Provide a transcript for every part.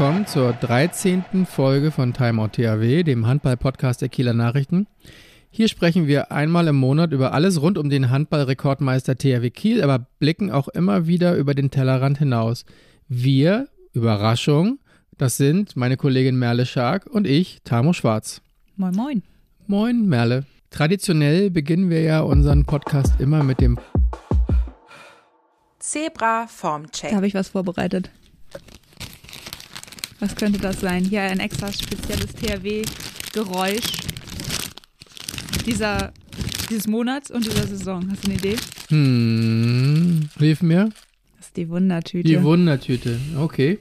Willkommen zur 13. Folge von Timeout THW, dem Handball-Podcast der Kieler Nachrichten. Hier sprechen wir einmal im Monat über alles rund um den Handball-Rekordmeister THW Kiel, aber blicken auch immer wieder über den Tellerrand hinaus. Wir, Überraschung, das sind meine Kollegin Merle Schark und ich, Tamo Schwarz. Moin, moin. Moin, Merle. Traditionell beginnen wir ja unseren Podcast immer mit dem Zebra Formcheck. Da habe ich was vorbereitet. Was könnte das sein? Hier ein extra spezielles THW-Geräusch dieser, dieses Monats und dieser Saison. Hast du eine Idee? Hm, hilf mir. Das ist die Wundertüte. Die Wundertüte, okay.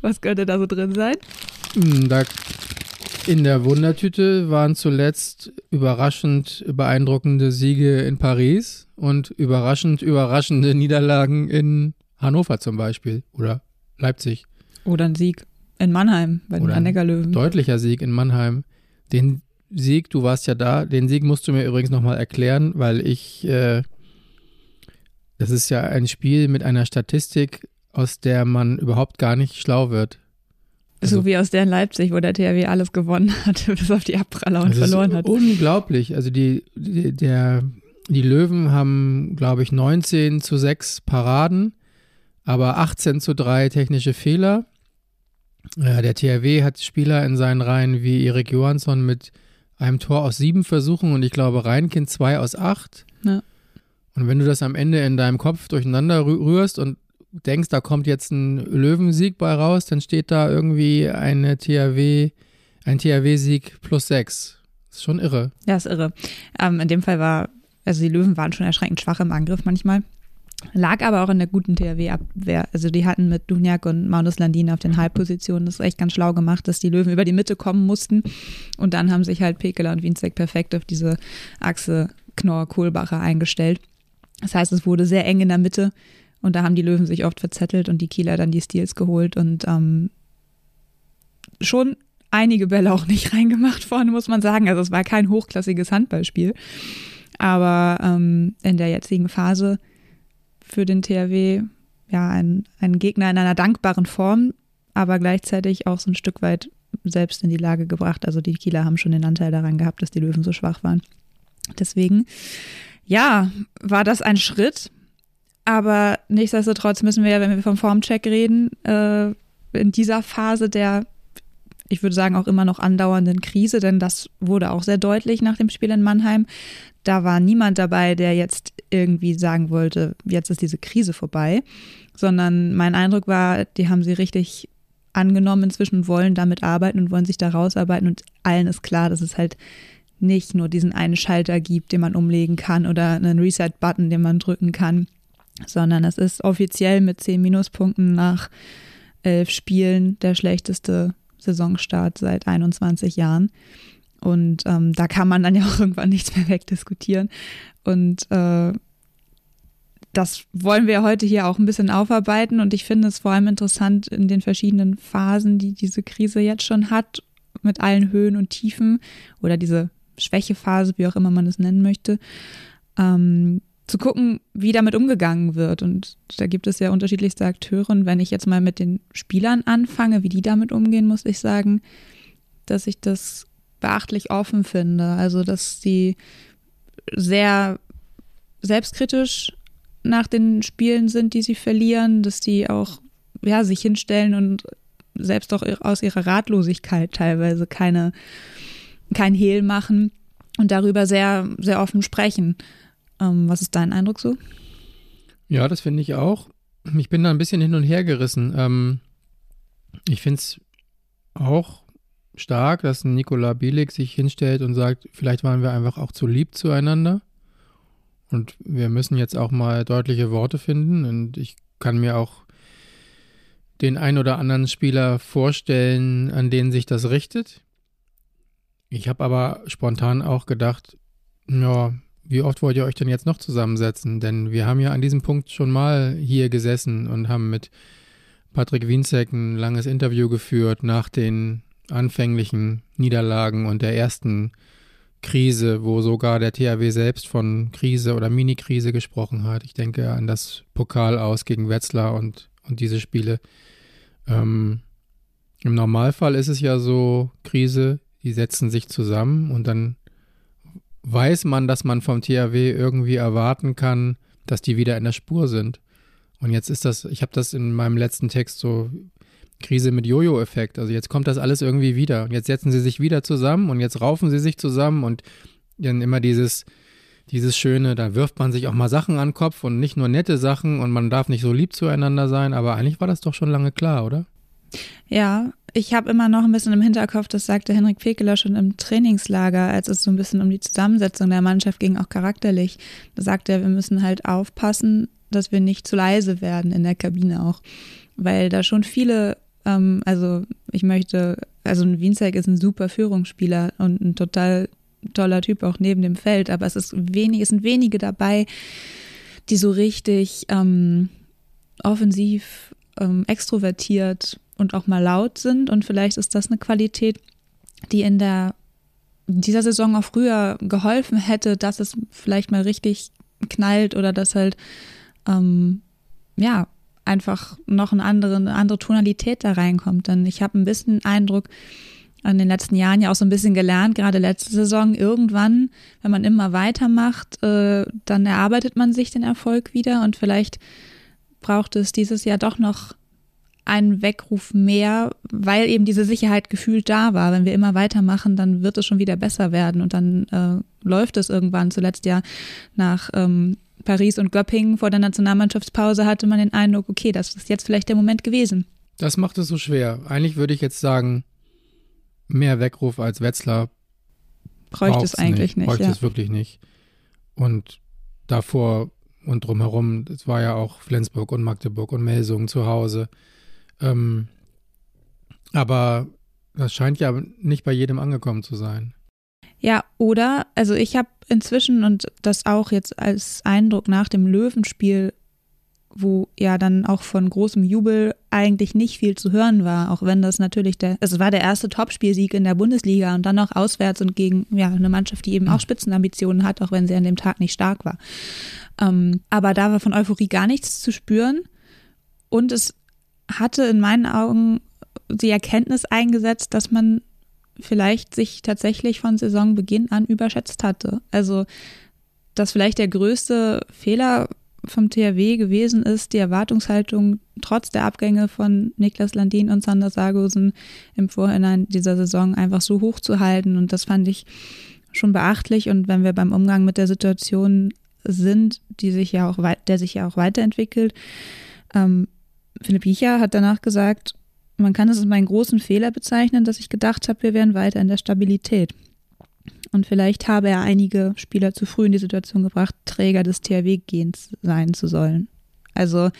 Was könnte da so drin sein? Hm, da in der Wundertüte waren zuletzt überraschend beeindruckende Siege in Paris und überraschend überraschende Niederlagen in Hannover zum Beispiel oder Leipzig. Oder ein Sieg in Mannheim bei den Oder ein Löwen. Deutlicher Sieg in Mannheim. Den Sieg, du warst ja da, den Sieg musst du mir übrigens nochmal erklären, weil ich, äh, das ist ja ein Spiel mit einer Statistik, aus der man überhaupt gar nicht schlau wird. Also, so wie aus der in Leipzig, wo der THW alles gewonnen hat, bis auf die Abpraller und verloren hat. Unglaublich. Also die, die, der, die Löwen haben, glaube ich, 19 zu 6 Paraden, aber 18 zu 3 technische Fehler. Ja, der THW hat Spieler in seinen Reihen wie Erik Johansson mit einem Tor aus sieben Versuchen und ich glaube Reinkind zwei aus acht. Ja. Und wenn du das am Ende in deinem Kopf durcheinander rührst und denkst, da kommt jetzt ein Löwensieg bei raus, dann steht da irgendwie eine THW, ein THW-Sieg plus sechs. ist schon irre. Ja, ist irre. Ähm, in dem Fall war, also die Löwen waren schon erschreckend schwach im Angriff manchmal. Lag aber auch in der guten THW-Abwehr. Also die hatten mit Duniak und Maunus Landin auf den Halbpositionen das echt ganz schlau gemacht, dass die Löwen über die Mitte kommen mussten. Und dann haben sich halt Pekeler und Wienzek perfekt auf diese Achse Knorr-Kohlbacher eingestellt. Das heißt, es wurde sehr eng in der Mitte und da haben die Löwen sich oft verzettelt und die Kieler dann die Steals geholt und ähm, schon einige Bälle auch nicht reingemacht vorne, muss man sagen. Also es war kein hochklassiges Handballspiel. Aber ähm, in der jetzigen Phase für den THW ja ein, ein Gegner in einer dankbaren Form, aber gleichzeitig auch so ein Stück weit selbst in die Lage gebracht. Also die Kieler haben schon den Anteil daran gehabt, dass die Löwen so schwach waren. Deswegen, ja, war das ein Schritt. Aber nichtsdestotrotz müssen wir ja, wenn wir vom Formcheck reden, äh, in dieser Phase der, ich würde sagen, auch immer noch andauernden Krise, denn das wurde auch sehr deutlich nach dem Spiel in Mannheim. Da war niemand dabei, der jetzt irgendwie sagen wollte, jetzt ist diese Krise vorbei, sondern mein Eindruck war, die haben sie richtig angenommen inzwischen, wollen damit arbeiten und wollen sich da rausarbeiten und allen ist klar, dass es halt nicht nur diesen einen Schalter gibt, den man umlegen kann oder einen Reset-Button, den man drücken kann, sondern es ist offiziell mit zehn Minuspunkten nach elf Spielen der schlechteste Saisonstart seit 21 Jahren. Und ähm, da kann man dann ja auch irgendwann nichts mehr wegdiskutieren. Und äh, das wollen wir heute hier auch ein bisschen aufarbeiten. Und ich finde es vor allem interessant in den verschiedenen Phasen, die diese Krise jetzt schon hat, mit allen Höhen und Tiefen oder diese Schwächephase, wie auch immer man es nennen möchte, ähm, zu gucken, wie damit umgegangen wird. Und da gibt es ja unterschiedlichste Akteure. Und wenn ich jetzt mal mit den Spielern anfange, wie die damit umgehen, muss ich sagen, dass ich das beachtlich offen finde. Also, dass sie sehr selbstkritisch nach den Spielen sind, die sie verlieren, dass die auch ja, sich hinstellen und selbst auch aus ihrer Ratlosigkeit teilweise keine, kein Hehl machen und darüber sehr, sehr offen sprechen. Ähm, was ist dein Eindruck so? Ja, das finde ich auch. Ich bin da ein bisschen hin und her gerissen. Ähm, ich finde es auch stark, dass Nikola Bielik sich hinstellt und sagt, vielleicht waren wir einfach auch zu lieb zueinander. Und wir müssen jetzt auch mal deutliche Worte finden. Und ich kann mir auch den ein oder anderen Spieler vorstellen, an denen sich das richtet. Ich habe aber spontan auch gedacht, ja, wie oft wollt ihr euch denn jetzt noch zusammensetzen? Denn wir haben ja an diesem Punkt schon mal hier gesessen und haben mit Patrick Wienzek ein langes Interview geführt nach den anfänglichen Niederlagen und der ersten Krise, wo sogar der THW selbst von Krise oder Mini-Krise gesprochen hat. Ich denke an das Pokal aus gegen Wetzlar und, und diese Spiele. Ähm, Im Normalfall ist es ja so, Krise, die setzen sich zusammen und dann weiß man, dass man vom THW irgendwie erwarten kann, dass die wieder in der Spur sind. Und jetzt ist das, ich habe das in meinem letzten Text so Krise mit Jojo-Effekt. Also jetzt kommt das alles irgendwie wieder. Und jetzt setzen sie sich wieder zusammen und jetzt raufen sie sich zusammen und dann immer dieses, dieses Schöne, da wirft man sich auch mal Sachen an den Kopf und nicht nur nette Sachen und man darf nicht so lieb zueinander sein, aber eigentlich war das doch schon lange klar, oder? Ja, ich habe immer noch ein bisschen im Hinterkopf, das sagte Henrik Fekeler schon im Trainingslager, als es so ein bisschen um die Zusammensetzung der Mannschaft ging, auch charakterlich. Da sagte er, wir müssen halt aufpassen, dass wir nicht zu leise werden in der Kabine auch. Weil da schon viele, ähm, also ich möchte, also ein Wienzek ist ein super Führungsspieler und ein total toller Typ auch neben dem Feld, aber es ist wenig, es sind wenige dabei, die so richtig ähm, offensiv, ähm, extrovertiert und auch mal laut sind. Und vielleicht ist das eine Qualität, die in der dieser Saison auch früher geholfen hätte, dass es vielleicht mal richtig knallt oder dass halt ähm, ja einfach noch eine andere, eine andere Tonalität da reinkommt. Denn ich habe ein bisschen Eindruck, in den letzten Jahren ja auch so ein bisschen gelernt, gerade letzte Saison, irgendwann, wenn man immer weitermacht, äh, dann erarbeitet man sich den Erfolg wieder und vielleicht braucht es dieses Jahr doch noch einen Weckruf mehr, weil eben diese Sicherheit gefühlt da war. Wenn wir immer weitermachen, dann wird es schon wieder besser werden und dann äh, läuft es irgendwann. Zuletzt ja nach ähm, Paris und Göppingen vor der Nationalmannschaftspause hatte man den Eindruck, okay, das ist jetzt vielleicht der Moment gewesen. Das macht es so schwer. Eigentlich würde ich jetzt sagen, mehr Weckruf als Wetzlar bräuchte es eigentlich nicht. nicht bräuchte ja. es wirklich nicht. Und davor und drumherum, es war ja auch Flensburg und Magdeburg und Melsungen zu Hause. Ähm, aber das scheint ja nicht bei jedem angekommen zu sein. Ja, oder, also ich habe inzwischen und das auch jetzt als Eindruck nach dem Löwenspiel wo ja dann auch von großem Jubel eigentlich nicht viel zu hören war, auch wenn das natürlich der, also es war der erste Topspielsieg in der Bundesliga und dann noch auswärts und gegen ja eine Mannschaft, die eben auch Spitzenambitionen hat, auch wenn sie an dem Tag nicht stark war. Ähm, aber da war von Euphorie gar nichts zu spüren und es hatte in meinen Augen die Erkenntnis eingesetzt, dass man vielleicht sich tatsächlich von Saisonbeginn an überschätzt hatte. Also dass vielleicht der größte Fehler vom THW gewesen ist, die Erwartungshaltung trotz der Abgänge von Niklas Landin und Sander Sargosen im Vorhinein dieser Saison einfach so hoch zu halten. Und das fand ich schon beachtlich. Und wenn wir beim Umgang mit der Situation sind, die sich ja auch, der sich ja auch weiterentwickelt, ähm, Philipp Jicher hat danach gesagt, man kann es als meinen großen Fehler bezeichnen, dass ich gedacht habe, wir wären weiter in der Stabilität. Und vielleicht habe er einige Spieler zu früh in die Situation gebracht, Träger des THW-Gens sein zu sollen. Also,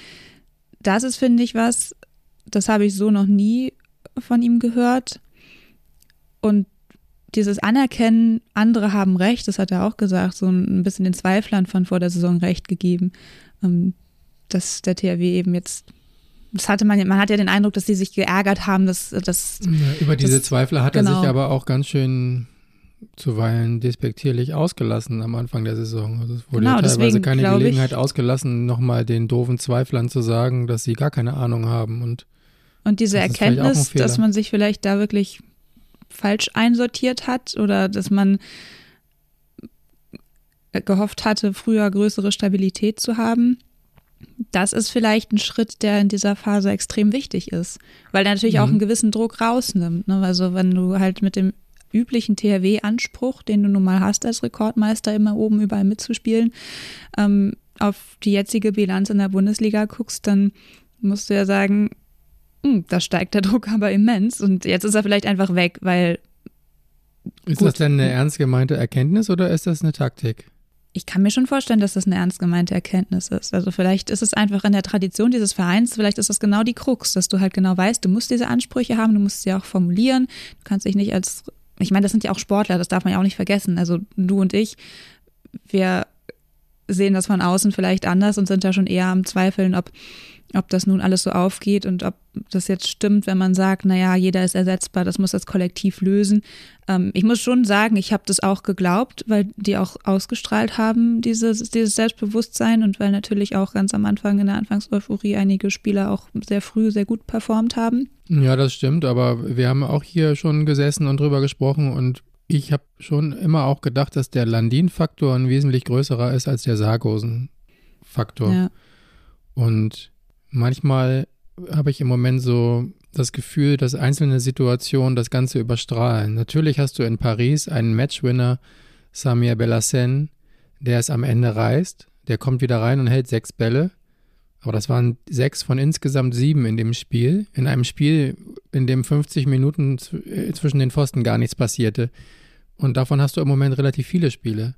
das ist, finde ich, was, das habe ich so noch nie von ihm gehört. Und dieses Anerkennen, andere haben Recht, das hat er auch gesagt, so ein bisschen den Zweiflern von vor der Saison Recht gegeben, ähm, dass der THW eben jetzt das hatte man, man hat ja den Eindruck, dass sie sich geärgert haben, dass, dass über diese das, Zweifler hat genau. er sich aber auch ganz schön zuweilen despektierlich ausgelassen am Anfang der Saison. Also es wurde genau, ja teilweise keine Gelegenheit ich, ausgelassen, nochmal den doofen Zweiflern zu sagen, dass sie gar keine Ahnung haben. Und, und diese Erkenntnis, dass man sich vielleicht da wirklich falsch einsortiert hat oder dass man gehofft hatte, früher größere Stabilität zu haben. Das ist vielleicht ein Schritt, der in dieser Phase extrem wichtig ist, weil der natürlich mhm. auch einen gewissen Druck rausnimmt. Ne? Also wenn du halt mit dem üblichen THW-Anspruch, den du nun mal hast als Rekordmeister, immer oben überall mitzuspielen, ähm, auf die jetzige Bilanz in der Bundesliga guckst, dann musst du ja sagen, hm, da steigt der Druck aber immens und jetzt ist er vielleicht einfach weg, weil. Ist gut, das denn eine ernst gemeinte Erkenntnis oder ist das eine Taktik? Ich kann mir schon vorstellen, dass das eine ernst gemeinte Erkenntnis ist. Also vielleicht ist es einfach in der Tradition dieses Vereins, vielleicht ist das genau die Krux, dass du halt genau weißt, du musst diese Ansprüche haben, du musst sie auch formulieren. Du kannst dich nicht als ich meine, das sind ja auch Sportler, das darf man ja auch nicht vergessen. Also du und ich, wir sehen das von außen vielleicht anders und sind da schon eher am Zweifeln, ob ob das nun alles so aufgeht und ob das jetzt stimmt, wenn man sagt, naja, jeder ist ersetzbar, das muss das Kollektiv lösen. Ähm, ich muss schon sagen, ich habe das auch geglaubt, weil die auch ausgestrahlt haben, dieses, dieses Selbstbewusstsein und weil natürlich auch ganz am Anfang in der Anfangseuphorie einige Spieler auch sehr früh sehr gut performt haben. Ja, das stimmt, aber wir haben auch hier schon gesessen und drüber gesprochen und ich habe schon immer auch gedacht, dass der Landin-Faktor ein wesentlich größerer ist als der Sargosen-Faktor. Ja. Und manchmal habe ich im Moment so das Gefühl, dass einzelne Situationen das Ganze überstrahlen. Natürlich hast du in Paris einen Matchwinner, Samir Bellassen, der es am Ende reißt. Der kommt wieder rein und hält sechs Bälle. Aber das waren sechs von insgesamt sieben in dem Spiel. In einem Spiel, in dem 50 Minuten äh, zwischen den Pfosten gar nichts passierte. Und davon hast du im Moment relativ viele Spiele.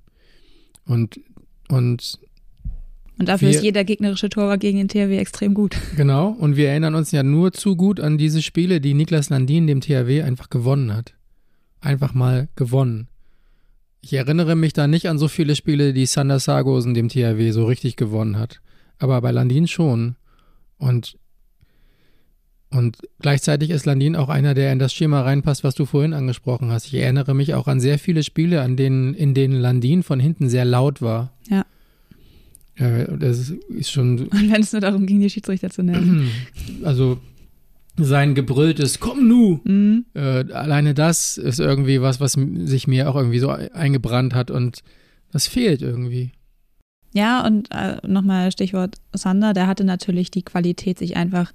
Und, und und dafür wir, ist jeder gegnerische Torwart gegen den THW extrem gut. Genau, und wir erinnern uns ja nur zu gut an diese Spiele, die Niklas Landin dem THW einfach gewonnen hat. Einfach mal gewonnen. Ich erinnere mich da nicht an so viele Spiele, die Sander Sargosen dem THW so richtig gewonnen hat. Aber bei Landin schon. Und, und gleichzeitig ist Landin auch einer, der in das Schema reinpasst, was du vorhin angesprochen hast. Ich erinnere mich auch an sehr viele Spiele, an denen, in denen Landin von hinten sehr laut war. Ja. Ja, das ist schon. Und wenn es nur darum ging, die Schiedsrichter zu nerven. Also sein gebrülltes Komm nu! Mhm. Äh, alleine das ist irgendwie was, was sich mir auch irgendwie so eingebrannt hat und das fehlt irgendwie. Ja, und äh, nochmal Stichwort Sander, der hatte natürlich die Qualität, sich einfach,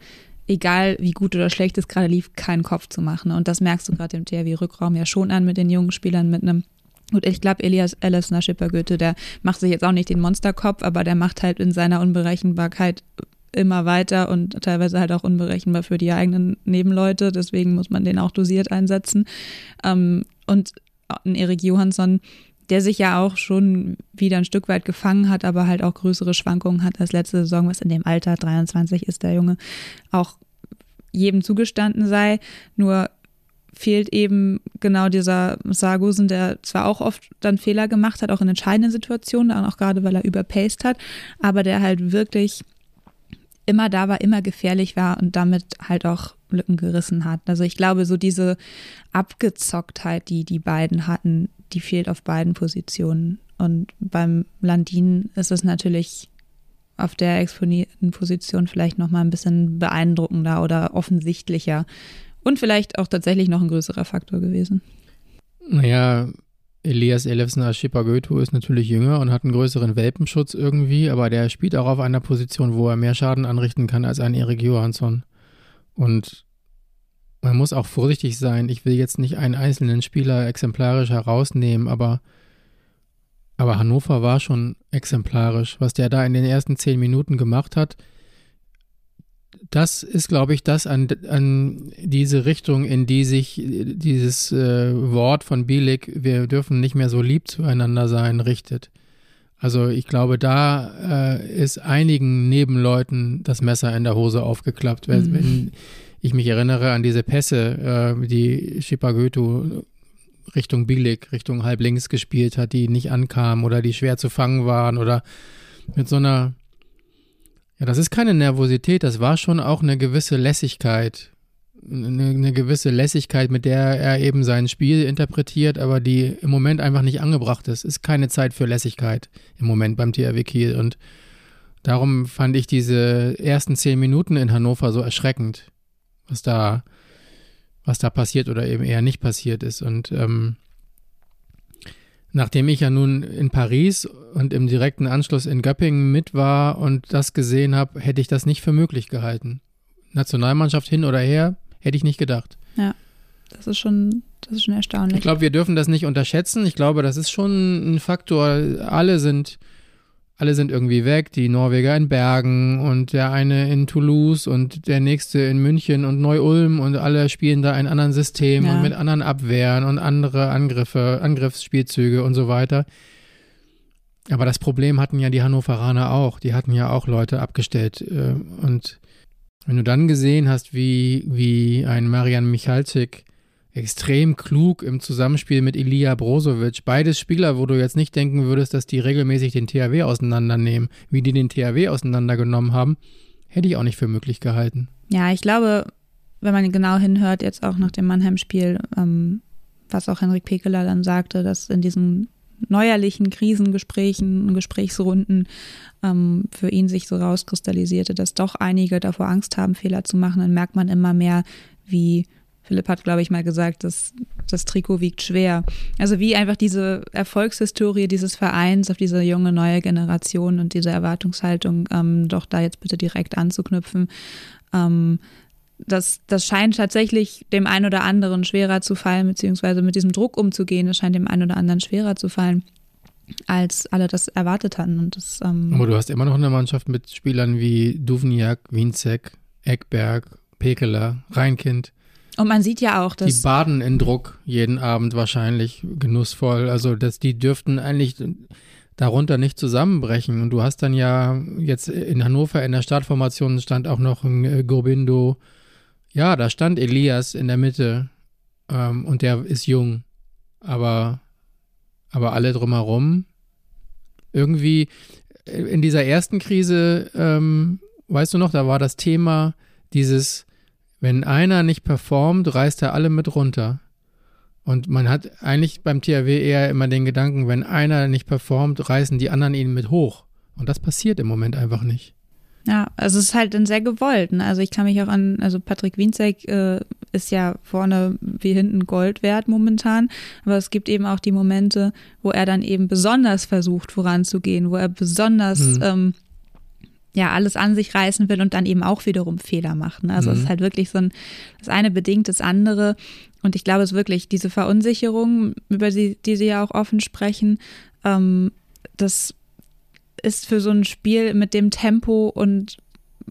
egal wie gut oder schlecht es gerade lief, keinen Kopf zu machen. Und das merkst du gerade im THW-Rückraum ja schon an mit den jungen Spielern mit einem und ich glaube, Elias Alice nach Schipper-Goethe, der macht sich jetzt auch nicht den Monsterkopf, aber der macht halt in seiner Unberechenbarkeit immer weiter und teilweise halt auch unberechenbar für die eigenen Nebenleute. Deswegen muss man den auch dosiert einsetzen. Ähm, und ein Erik Johansson, der sich ja auch schon wieder ein Stück weit gefangen hat, aber halt auch größere Schwankungen hat als letzte Saison, was in dem Alter, 23 ist der Junge, auch jedem zugestanden sei. Nur fehlt eben genau dieser Sargusen, der zwar auch oft dann Fehler gemacht hat, auch in entscheidenden Situationen, auch gerade weil er überpaced hat, aber der halt wirklich immer da war, immer gefährlich war und damit halt auch Lücken gerissen hat. Also ich glaube, so diese Abgezocktheit, die die beiden hatten, die fehlt auf beiden Positionen. Und beim Landin ist es natürlich auf der exponierten Position vielleicht nochmal ein bisschen beeindruckender oder offensichtlicher, und vielleicht auch tatsächlich noch ein größerer Faktor gewesen. Naja, Elias Elefsen Ashipagötu ist natürlich jünger und hat einen größeren Welpenschutz irgendwie, aber der spielt auch auf einer Position, wo er mehr Schaden anrichten kann als ein Erik Johansson. Und man muss auch vorsichtig sein. Ich will jetzt nicht einen einzelnen Spieler exemplarisch herausnehmen, aber, aber Hannover war schon exemplarisch. Was der da in den ersten zehn Minuten gemacht hat, das ist, glaube ich, das an, an diese Richtung, in die sich dieses äh, Wort von Bielik, wir dürfen nicht mehr so lieb zueinander sein, richtet. Also ich glaube, da äh, ist einigen Nebenleuten das Messer in der Hose aufgeklappt. Wenn, mhm. wenn ich mich erinnere an diese Pässe, äh, die Schipagötu Richtung Bielik, Richtung halblinks gespielt hat, die nicht ankamen oder die schwer zu fangen waren oder mit so einer ja, das ist keine Nervosität, das war schon auch eine gewisse Lässigkeit. Eine, eine, gewisse Lässigkeit, mit der er eben sein Spiel interpretiert, aber die im Moment einfach nicht angebracht ist. Ist keine Zeit für Lässigkeit im Moment beim THW Kiel. Und darum fand ich diese ersten zehn Minuten in Hannover so erschreckend, was da, was da passiert oder eben eher nicht passiert ist. Und ähm, Nachdem ich ja nun in Paris und im direkten Anschluss in Göppingen mit war und das gesehen habe, hätte ich das nicht für möglich gehalten. Nationalmannschaft hin oder her, hätte ich nicht gedacht. Ja, das ist schon, das ist schon erstaunlich. Ich glaube, wir dürfen das nicht unterschätzen. Ich glaube, das ist schon ein Faktor. Alle sind alle sind irgendwie weg, die Norweger in Bergen und der eine in Toulouse und der nächste in München und Neu-Ulm und alle spielen da ein anderen System ja. und mit anderen Abwehren und andere Angriffe, Angriffsspielzüge und so weiter. Aber das Problem hatten ja die Hannoveraner auch. Die hatten ja auch Leute abgestellt. Äh, und wenn du dann gesehen hast, wie, wie ein Marian Michalczyk extrem klug im Zusammenspiel mit Ilija Brozovic. Beides Spieler, wo du jetzt nicht denken würdest, dass die regelmäßig den THW auseinandernehmen, wie die den THW auseinandergenommen haben. hätte ich auch nicht für möglich gehalten. Ja, ich glaube, wenn man genau hinhört, jetzt auch nach dem Mannheim-Spiel, ähm, was auch Henrik Pekeler dann sagte, dass in diesen neuerlichen Krisengesprächen und Gesprächsrunden ähm, für ihn sich so rauskristallisierte, dass doch einige davor Angst haben, Fehler zu machen, dann merkt man immer mehr, wie Philipp hat, glaube ich, mal gesagt, dass das Trikot wiegt schwer. Also wie einfach diese Erfolgshistorie dieses Vereins auf diese junge neue Generation und diese Erwartungshaltung, ähm, doch da jetzt bitte direkt anzuknüpfen. Ähm, das, das scheint tatsächlich dem einen oder anderen schwerer zu fallen, beziehungsweise mit diesem Druck umzugehen, das scheint dem einen oder anderen schwerer zu fallen, als alle das erwartet hatten. Und das, ähm Aber du hast immer noch eine Mannschaft mit Spielern wie Duvniak, Winzek, Eckberg, Pekeler, Reinkind. Und man sieht ja auch, dass. Die baden in Druck jeden Abend wahrscheinlich genussvoll. Also, dass die dürften eigentlich darunter nicht zusammenbrechen. Und du hast dann ja jetzt in Hannover in der Startformation stand auch noch ein äh, Gurbindo. Ja, da stand Elias in der Mitte ähm, und der ist jung. Aber, aber alle drumherum irgendwie äh, in dieser ersten Krise, ähm, weißt du noch, da war das Thema dieses wenn einer nicht performt, reißt er alle mit runter. Und man hat eigentlich beim THW eher immer den Gedanken, wenn einer nicht performt, reißen die anderen ihn mit hoch. Und das passiert im Moment einfach nicht. Ja, also es ist halt dann sehr gewollt. Ne? Also ich kann mich auch an, also Patrick Wienzek äh, ist ja vorne wie hinten Gold wert momentan, aber es gibt eben auch die Momente, wo er dann eben besonders versucht voranzugehen, wo er besonders mhm. ähm, ja alles an sich reißen will und dann eben auch wiederum Fehler macht. Ne? Also mhm. es ist halt wirklich so ein, das eine bedingt das andere. Und ich glaube es ist wirklich, diese Verunsicherung, über die, die Sie ja auch offen sprechen, ähm, das ist für so ein Spiel mit dem Tempo und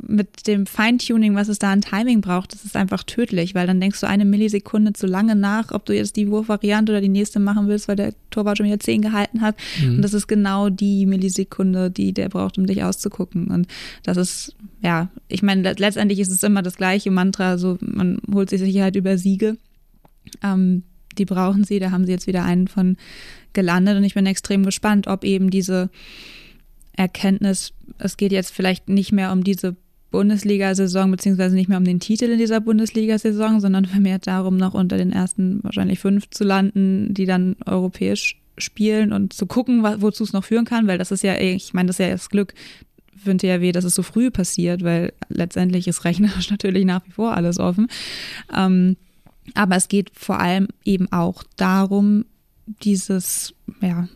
mit dem Feintuning, was es da an Timing braucht, das ist einfach tödlich, weil dann denkst du eine Millisekunde zu lange nach, ob du jetzt die Wurfvariante oder die nächste machen willst, weil der Torwart schon wieder 10 gehalten hat. Mhm. Und das ist genau die Millisekunde, die der braucht, um dich auszugucken. Und das ist, ja, ich meine, letztendlich ist es immer das gleiche Mantra, so man holt sich Sicherheit über Siege. Ähm, die brauchen sie, da haben sie jetzt wieder einen von gelandet und ich bin extrem gespannt, ob eben diese Erkenntnis, es geht jetzt vielleicht nicht mehr um diese Bundesliga-Saison, beziehungsweise nicht mehr um den Titel in dieser Bundesliga-Saison, sondern vermehrt darum, noch unter den ersten wahrscheinlich fünf zu landen, die dann europäisch spielen und zu gucken, wozu es noch führen kann, weil das ist ja, ich meine, das ist ja das Glück für den THW, dass es so früh passiert, weil letztendlich ist rechnerisch natürlich nach wie vor alles offen. Ähm, aber es geht vor allem eben auch darum, dieses, ja,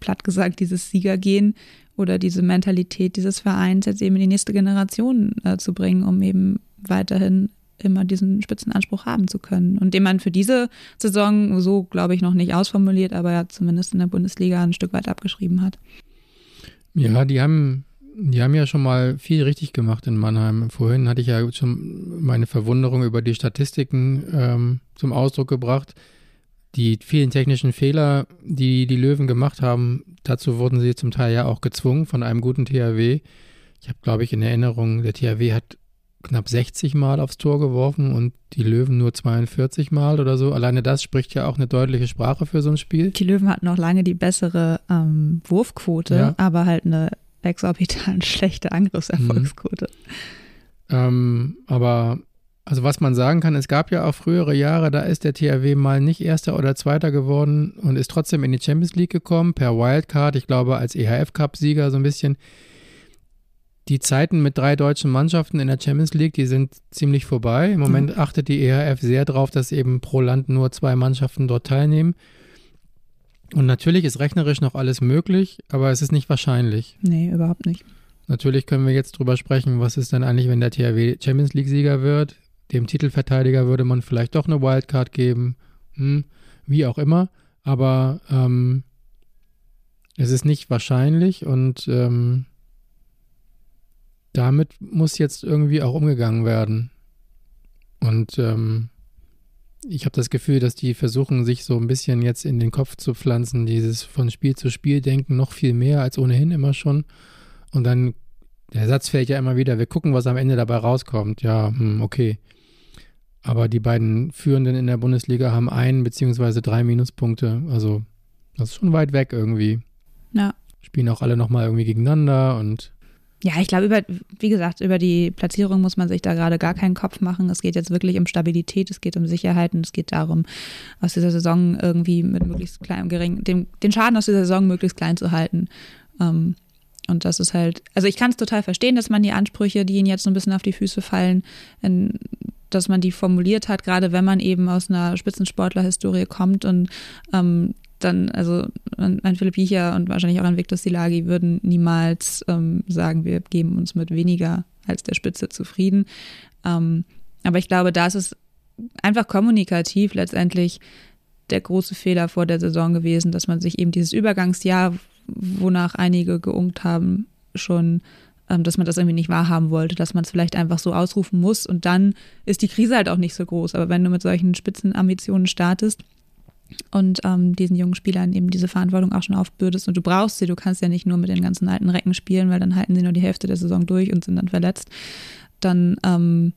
platt gesagt, dieses Siegergehen oder diese Mentalität dieses Vereins jetzt eben in die nächste Generation äh, zu bringen, um eben weiterhin immer diesen Spitzenanspruch haben zu können. Und den man für diese Saison so, glaube ich, noch nicht ausformuliert, aber ja zumindest in der Bundesliga ein Stück weit abgeschrieben hat. Ja, die haben, die haben ja schon mal viel richtig gemacht in Mannheim. Vorhin hatte ich ja schon meine Verwunderung über die Statistiken ähm, zum Ausdruck gebracht die vielen technischen Fehler, die die Löwen gemacht haben, dazu wurden sie zum Teil ja auch gezwungen von einem guten THW. Ich habe, glaube ich, in Erinnerung, der THW hat knapp 60 Mal aufs Tor geworfen und die Löwen nur 42 Mal oder so. Alleine das spricht ja auch eine deutliche Sprache für so ein Spiel. Die Löwen hatten noch lange die bessere ähm, Wurfquote, ja. aber halt eine exorbitant schlechte Angriffserfolgsquote. Mhm. Ähm, aber also was man sagen kann, es gab ja auch frühere Jahre, da ist der THW mal nicht Erster oder Zweiter geworden und ist trotzdem in die Champions League gekommen, per Wildcard, ich glaube als EHF-Cup-Sieger so ein bisschen. Die Zeiten mit drei deutschen Mannschaften in der Champions League, die sind ziemlich vorbei. Im Moment mhm. achtet die EHF sehr darauf, dass eben pro Land nur zwei Mannschaften dort teilnehmen. Und natürlich ist rechnerisch noch alles möglich, aber es ist nicht wahrscheinlich. Nee, überhaupt nicht. Natürlich können wir jetzt drüber sprechen, was ist denn eigentlich, wenn der THW Champions League-Sieger wird? Dem Titelverteidiger würde man vielleicht doch eine Wildcard geben, hm, wie auch immer, aber ähm, es ist nicht wahrscheinlich und ähm, damit muss jetzt irgendwie auch umgegangen werden. Und ähm, ich habe das Gefühl, dass die versuchen, sich so ein bisschen jetzt in den Kopf zu pflanzen, dieses von Spiel zu Spiel denken, noch viel mehr als ohnehin immer schon. Und dann, der Satz fällt ja immer wieder, wir gucken, was am Ende dabei rauskommt. Ja, hm, okay. Aber die beiden Führenden in der Bundesliga haben ein beziehungsweise drei Minuspunkte. Also das ist schon weit weg irgendwie. Ja. Spielen auch alle nochmal irgendwie gegeneinander und Ja, ich glaube, über, wie gesagt, über die Platzierung muss man sich da gerade gar keinen Kopf machen. Es geht jetzt wirklich um Stabilität, es geht um Sicherheit und es geht darum, aus dieser Saison irgendwie mit möglichst kleinem, gering, den, den Schaden aus dieser Saison möglichst klein zu halten. Ähm, und das ist halt, also ich kann es total verstehen, dass man die Ansprüche, die ihnen jetzt so ein bisschen auf die Füße fallen, in, dass man die formuliert hat, gerade wenn man eben aus einer Spitzensportlerhistorie kommt und ähm, dann, also ein Philipp Jicher und wahrscheinlich auch ein Victor Silagi würden niemals ähm, sagen, wir geben uns mit weniger als der Spitze zufrieden. Ähm, aber ich glaube, da ist es einfach kommunikativ letztendlich der große Fehler vor der Saison gewesen, dass man sich eben dieses Übergangsjahr, wonach einige geungt haben, schon, dass man das irgendwie nicht wahrhaben wollte, dass man es vielleicht einfach so ausrufen muss und dann ist die Krise halt auch nicht so groß. Aber wenn du mit solchen Spitzenambitionen startest, und ähm, diesen jungen Spielern eben diese Verantwortung auch schon aufbürdest und du brauchst sie, du kannst ja nicht nur mit den ganzen alten Recken spielen, weil dann halten sie nur die Hälfte der Saison durch und sind dann verletzt, dann ähm,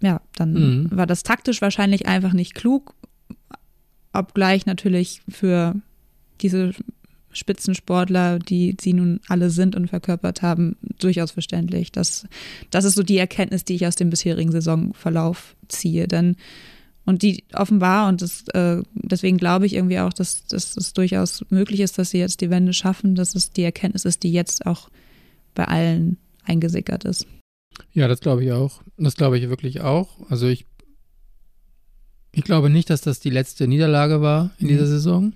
ja, dann mhm. war das taktisch wahrscheinlich einfach nicht klug, obgleich natürlich für diese Spitzensportler, die sie nun alle sind und verkörpert haben, durchaus verständlich. Das, das ist so die Erkenntnis, die ich aus dem bisherigen Saisonverlauf ziehe. Denn und die offenbar, und das, äh, deswegen glaube ich irgendwie auch, dass, dass es durchaus möglich ist, dass sie jetzt die Wende schaffen, dass es die Erkenntnis ist, die jetzt auch bei allen eingesickert ist. Ja, das glaube ich auch. Das glaube ich wirklich auch. Also ich, ich glaube nicht, dass das die letzte Niederlage war in dieser Saison.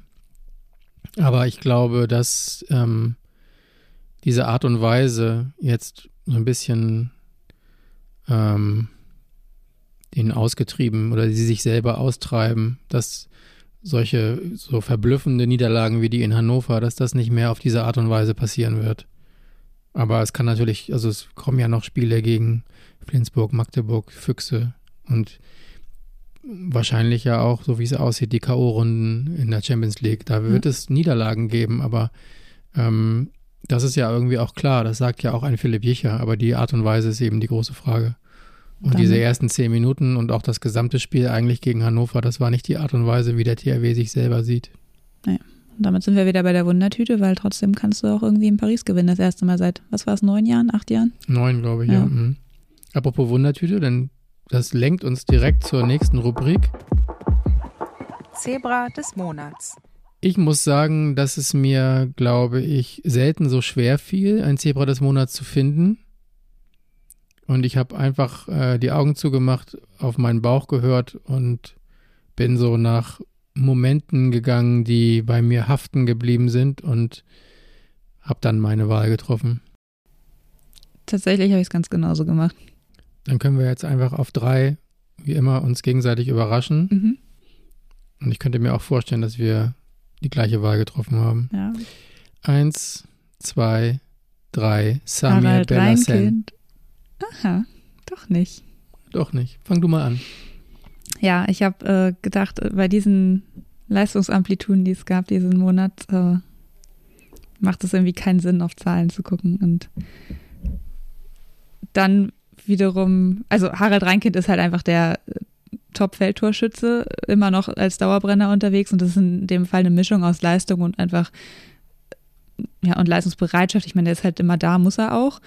Aber ich glaube, dass ähm, diese Art und Weise jetzt so ein bisschen ähm, denen ausgetrieben oder sie sich selber austreiben, dass solche so verblüffende Niederlagen wie die in Hannover, dass das nicht mehr auf diese Art und Weise passieren wird. Aber es kann natürlich, also es kommen ja noch Spiele gegen Flensburg, Magdeburg, Füchse und wahrscheinlich ja auch, so wie es aussieht, die K.O.-Runden in der Champions League. Da wird ja. es Niederlagen geben, aber ähm, das ist ja irgendwie auch klar, das sagt ja auch ein Philipp Jicher, aber die Art und Weise ist eben die große Frage. Und diese ersten zehn Minuten und auch das gesamte Spiel eigentlich gegen Hannover, das war nicht die Art und Weise, wie der THW sich selber sieht. Naja. Und damit sind wir wieder bei der Wundertüte, weil trotzdem kannst du auch irgendwie in Paris gewinnen. Das erste Mal seit, was war es, neun Jahren, acht Jahren? Neun, glaube ich, ja. ja. Mhm. Apropos Wundertüte, denn das lenkt uns direkt zur nächsten Rubrik. Zebra des Monats. Ich muss sagen, dass es mir, glaube ich, selten so schwer fiel, ein Zebra des Monats zu finden. Und ich habe einfach äh, die Augen zugemacht, auf meinen Bauch gehört und bin so nach Momenten gegangen, die bei mir haften geblieben sind und habe dann meine Wahl getroffen. Tatsächlich habe ich es ganz genauso gemacht. Dann können wir jetzt einfach auf drei, wie immer, uns gegenseitig überraschen. Mhm. Und ich könnte mir auch vorstellen, dass wir die gleiche Wahl getroffen haben. Ja. Eins, zwei, drei. Samir Bellasen. Aha, doch nicht. Doch nicht. Fang du mal an. Ja, ich habe äh, gedacht, äh, bei diesen Leistungsamplituden, die es gab diesen Monat, äh, macht es irgendwie keinen Sinn, auf Zahlen zu gucken. Und dann wiederum, also Harald Reinkind ist halt einfach der äh, Top-Feldtorschütze, immer noch als Dauerbrenner unterwegs und das ist in dem Fall eine Mischung aus Leistung und einfach ja, und Leistungsbereitschaft. Ich meine, der ist halt immer da, muss er auch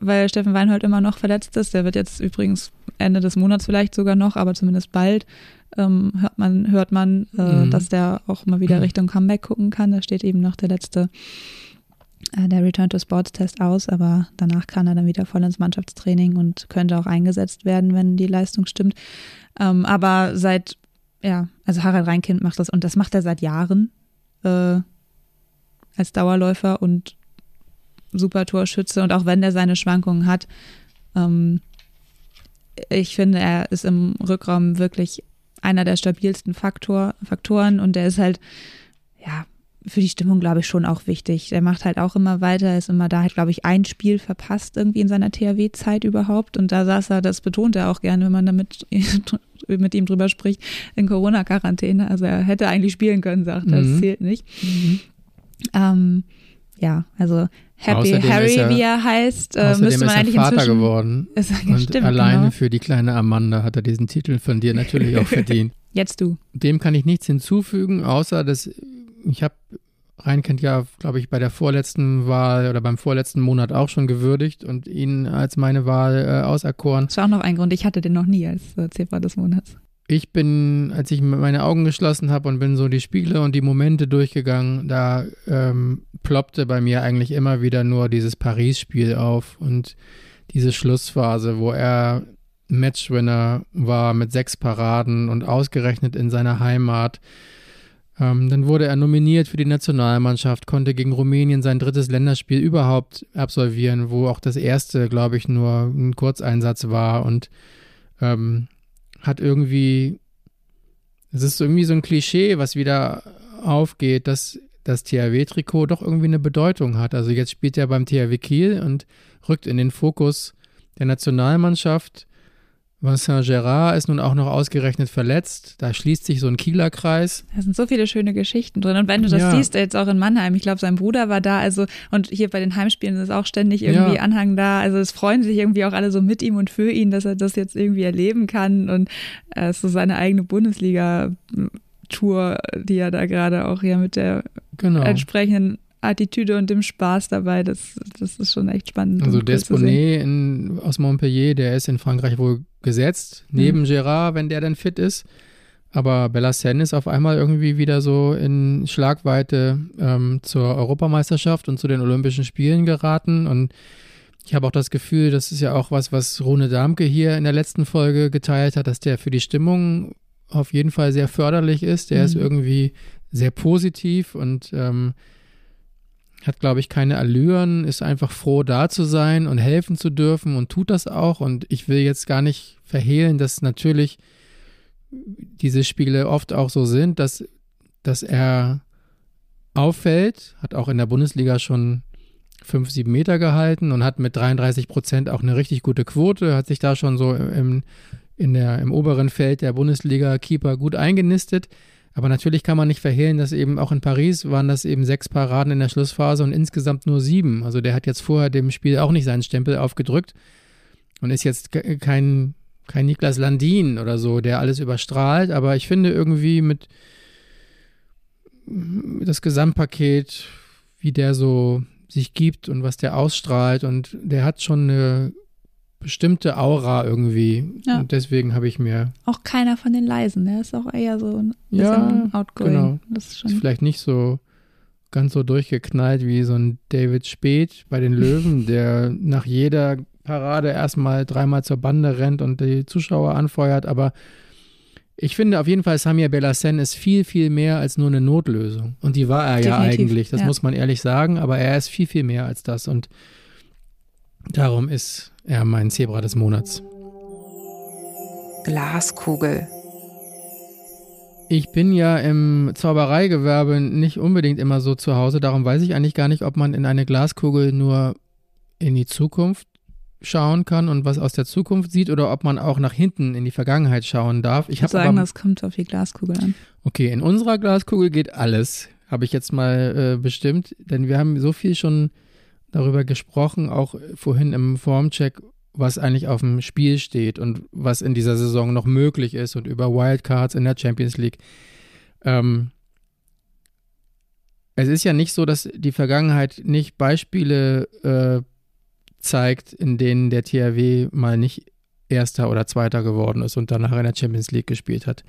weil Steffen Weinhold immer noch verletzt ist. Der wird jetzt übrigens Ende des Monats vielleicht sogar noch, aber zumindest bald ähm, hört man, hört man äh, mhm. dass der auch mal wieder Richtung Comeback gucken kann. Da steht eben noch der letzte, äh, der Return to Sports Test aus, aber danach kann er dann wieder voll ins Mannschaftstraining und könnte auch eingesetzt werden, wenn die Leistung stimmt. Ähm, aber seit, ja, also Harald Reinkind macht das und das macht er seit Jahren äh, als Dauerläufer und super Torschütze und auch wenn er seine Schwankungen hat, ähm, ich finde, er ist im Rückraum wirklich einer der stabilsten Faktor, Faktoren und der ist halt, ja, für die Stimmung, glaube ich, schon auch wichtig. Der macht halt auch immer weiter, ist immer da, hat, glaube ich, ein Spiel verpasst irgendwie in seiner THW-Zeit überhaupt. Und da saß er, das betont er auch gerne, wenn man damit mit ihm drüber spricht, in Corona-Quarantäne. Also er hätte eigentlich spielen können, sagt er, mhm. das zählt nicht. Mhm. Ähm, ja, also Happy außerdem Harry, er, wie er heißt, äh, müsste man eigentlich Vater geworden. Ist, und stimmt, alleine genau. für die kleine Amanda hat er diesen Titel von dir natürlich auch verdient. Jetzt du. Dem kann ich nichts hinzufügen, außer dass ich habe Reinkind ja, glaube ich, bei der vorletzten Wahl oder beim vorletzten Monat auch schon gewürdigt und ihn als meine Wahl äh, auserkoren. Das war auch noch ein Grund, ich hatte den noch nie als äh, Zebra des Monats. Ich bin, als ich meine Augen geschlossen habe und bin so die Spiele und die Momente durchgegangen, da ähm, ploppte bei mir eigentlich immer wieder nur dieses Paris-Spiel auf und diese Schlussphase, wo er Matchwinner war mit sechs Paraden und ausgerechnet in seiner Heimat. Ähm, dann wurde er nominiert für die Nationalmannschaft, konnte gegen Rumänien sein drittes Länderspiel überhaupt absolvieren, wo auch das erste, glaube ich, nur ein Kurzeinsatz war und ähm, hat irgendwie, es ist irgendwie so ein Klischee, was wieder aufgeht, dass das THW-Trikot doch irgendwie eine Bedeutung hat. Also jetzt spielt er beim THW Kiel und rückt in den Fokus der Nationalmannschaft. Vincent Gérard ist nun auch noch ausgerechnet verletzt. Da schließt sich so ein Kieler Kreis. Da sind so viele schöne Geschichten drin. Und wenn du das ja. siehst, jetzt auch in Mannheim, ich glaube, sein Bruder war da, also und hier bei den Heimspielen ist auch ständig irgendwie ja. Anhang da. Also es freuen sich irgendwie auch alle so mit ihm und für ihn, dass er das jetzt irgendwie erleben kann und äh, es ist so seine eigene Bundesliga. Tour, die er da gerade auch hier mit der genau. entsprechenden Attitüde und dem Spaß dabei, das, das ist schon echt spannend. Also Desponet aus Montpellier, der ist in Frankreich wohl gesetzt, neben mhm. Gérard, wenn der dann fit ist. Aber Bellassène ist auf einmal irgendwie wieder so in Schlagweite ähm, zur Europameisterschaft und zu den Olympischen Spielen geraten. Und ich habe auch das Gefühl, das ist ja auch was, was Rune Damke hier in der letzten Folge geteilt hat, dass der für die Stimmung auf jeden Fall sehr förderlich ist. Der mhm. ist irgendwie sehr positiv und ähm, hat, glaube ich, keine Allüren, ist einfach froh, da zu sein und helfen zu dürfen und tut das auch. Und ich will jetzt gar nicht verhehlen, dass natürlich diese Spiele oft auch so sind, dass, dass er auffällt, hat auch in der Bundesliga schon fünf, sieben Meter gehalten und hat mit 33 Prozent auch eine richtig gute Quote, hat sich da schon so im, in der, im oberen Feld der Bundesliga-Keeper gut eingenistet. Aber natürlich kann man nicht verhehlen, dass eben auch in Paris waren das eben sechs Paraden in der Schlussphase und insgesamt nur sieben. Also der hat jetzt vorher dem Spiel auch nicht seinen Stempel aufgedrückt und ist jetzt kein, kein Niklas Landin oder so, der alles überstrahlt. Aber ich finde irgendwie mit das Gesamtpaket, wie der so sich gibt und was der ausstrahlt und der hat schon eine bestimmte Aura irgendwie. Ja. Und deswegen habe ich mir. Auch keiner von den Leisen, der ist auch eher so ein ja, outgoing. Genau. Das ist, schon ist vielleicht nicht so ganz so durchgeknallt wie so ein David Speth bei den Löwen, der nach jeder Parade erstmal dreimal zur Bande rennt und die Zuschauer anfeuert. Aber ich finde auf jeden Fall, Samir Bellassen ist viel, viel mehr als nur eine Notlösung. Und die war er Definitiv, ja eigentlich, das ja. muss man ehrlich sagen. Aber er ist viel, viel mehr als das. Und darum ist er mein Zebra des Monats. Glaskugel. Ich bin ja im Zaubereigewerbe nicht unbedingt immer so zu Hause, darum weiß ich eigentlich gar nicht, ob man in eine Glaskugel nur in die Zukunft schauen kann und was aus der Zukunft sieht oder ob man auch nach hinten in die Vergangenheit schauen darf. Ich, ich würde sagen, aber, das kommt auf die Glaskugel an. Okay, in unserer Glaskugel geht alles, habe ich jetzt mal äh, bestimmt, denn wir haben so viel schon darüber gesprochen, auch vorhin im Formcheck, was eigentlich auf dem Spiel steht und was in dieser Saison noch möglich ist und über Wildcards in der Champions League. Ähm, es ist ja nicht so, dass die Vergangenheit nicht Beispiele äh, zeigt, in denen der THW mal nicht Erster oder Zweiter geworden ist und danach in der Champions League gespielt hat.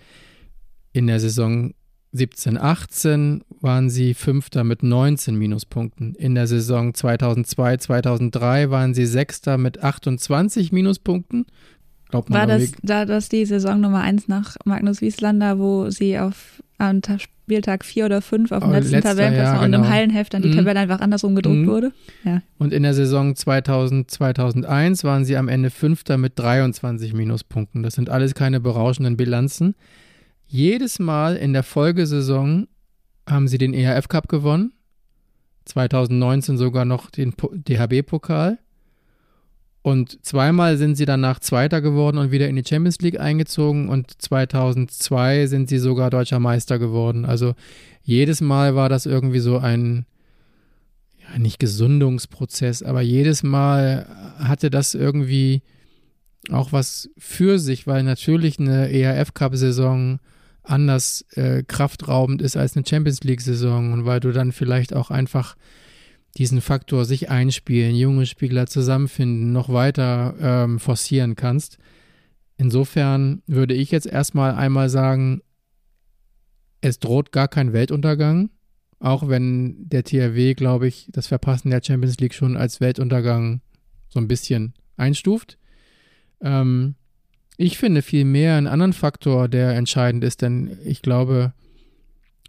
In der Saison 17, 18 waren sie Fünfter mit 19 Minuspunkten. In der Saison 2002, 2003 waren sie Sechster mit 28 Minuspunkten. Glaubt man War das, da das die Saison Nummer 1 nach Magnus Wieslander, wo sie auf am Spieltag 4 oder 5 auf dem oh, letzten Tabellenplatz ja, und genau. im Hallenheft dann die mhm. Tabelle einfach andersrum gedruckt mhm. wurde? Ja. Und in der Saison 2000, 2001 waren sie am Ende Fünfter mit 23 Minuspunkten. Das sind alles keine berauschenden Bilanzen. Jedes Mal in der Folgesaison haben sie den EHF Cup gewonnen. 2019 sogar noch den DHB-Pokal. Und zweimal sind sie danach Zweiter geworden und wieder in die Champions League eingezogen. Und 2002 sind sie sogar deutscher Meister geworden. Also jedes Mal war das irgendwie so ein, ja, nicht Gesundungsprozess, aber jedes Mal hatte das irgendwie auch was für sich, weil natürlich eine EHF-Cup-Saison anders äh, kraftraubend ist als eine Champions League-Saison und weil du dann vielleicht auch einfach diesen Faktor sich einspielen, junge Spieler zusammenfinden, noch weiter ähm, forcieren kannst. Insofern würde ich jetzt erstmal einmal sagen, es droht gar kein Weltuntergang, auch wenn der THW, glaube ich, das Verpassen der Champions League schon als Weltuntergang so ein bisschen einstuft. Ähm, ich finde vielmehr einen anderen Faktor, der entscheidend ist, denn ich glaube,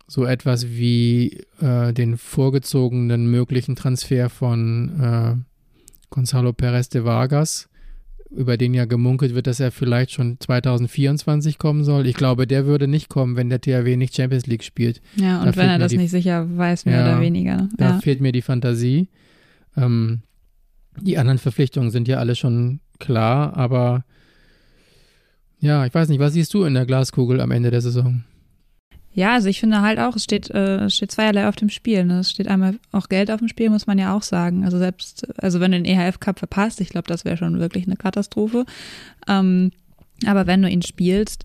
so etwas wie äh, den vorgezogenen möglichen Transfer von äh, Gonzalo Perez de Vargas, über den ja gemunkelt wird, dass er vielleicht schon 2024 kommen soll. Ich glaube, der würde nicht kommen, wenn der THW nicht Champions League spielt. Ja, und da wenn er das nicht sicher weiß, mehr ja, oder weniger. Da ja. fehlt mir die Fantasie. Ähm, die anderen Verpflichtungen sind ja alle schon klar, aber ja, ich weiß nicht, was siehst du in der Glaskugel am Ende der Saison? Ja, also ich finde halt auch, es steht, äh, steht zweierlei auf dem Spiel. Ne? Es steht einmal auch Geld auf dem Spiel, muss man ja auch sagen. Also selbst, also wenn du den EHF Cup verpasst, ich glaube, das wäre schon wirklich eine Katastrophe. Ähm, aber wenn du ihn spielst,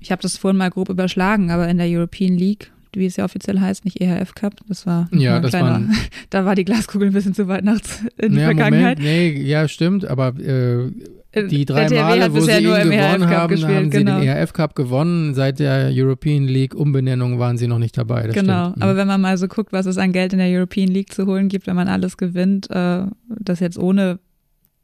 ich habe das vorhin mal grob überschlagen, aber in der European League, wie es ja offiziell heißt, nicht EHF Cup, das war ja, das kleiner, war da war die Glaskugel ein bisschen zu weit nachts in die ja, Vergangenheit. Moment, nee, ja, stimmt, aber äh, die drei Male, wo sie ihn gewonnen haben, gespielt, haben sie genau. den ERF Cup gewonnen. Seit der European League Umbenennung waren sie noch nicht dabei. genau, stimmt. Mhm. aber wenn man mal so guckt, was es an Geld in der European League zu holen gibt, wenn man alles gewinnt, äh, das jetzt ohne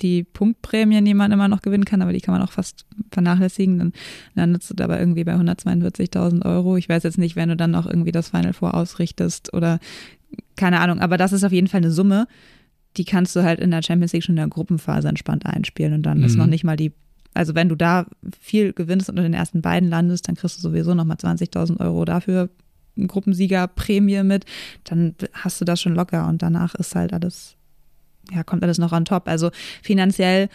die Punktprämien, die man immer noch gewinnen kann, aber die kann man auch fast vernachlässigen, dann landest du dabei irgendwie bei 142.000 Euro. Ich weiß jetzt nicht, wenn du dann noch irgendwie das Final Four ausrichtest oder keine Ahnung, aber das ist auf jeden Fall eine Summe, die kannst du halt in der Champions League schon in der Gruppenphase entspannt einspielen und dann mhm. ist noch nicht mal die, also wenn du da viel gewinnst und in den ersten beiden landest, dann kriegst du sowieso nochmal 20.000 Euro dafür Gruppensiegerprämie mit, dann hast du das schon locker und danach ist halt alles, ja, kommt alles noch on top. Also finanziell,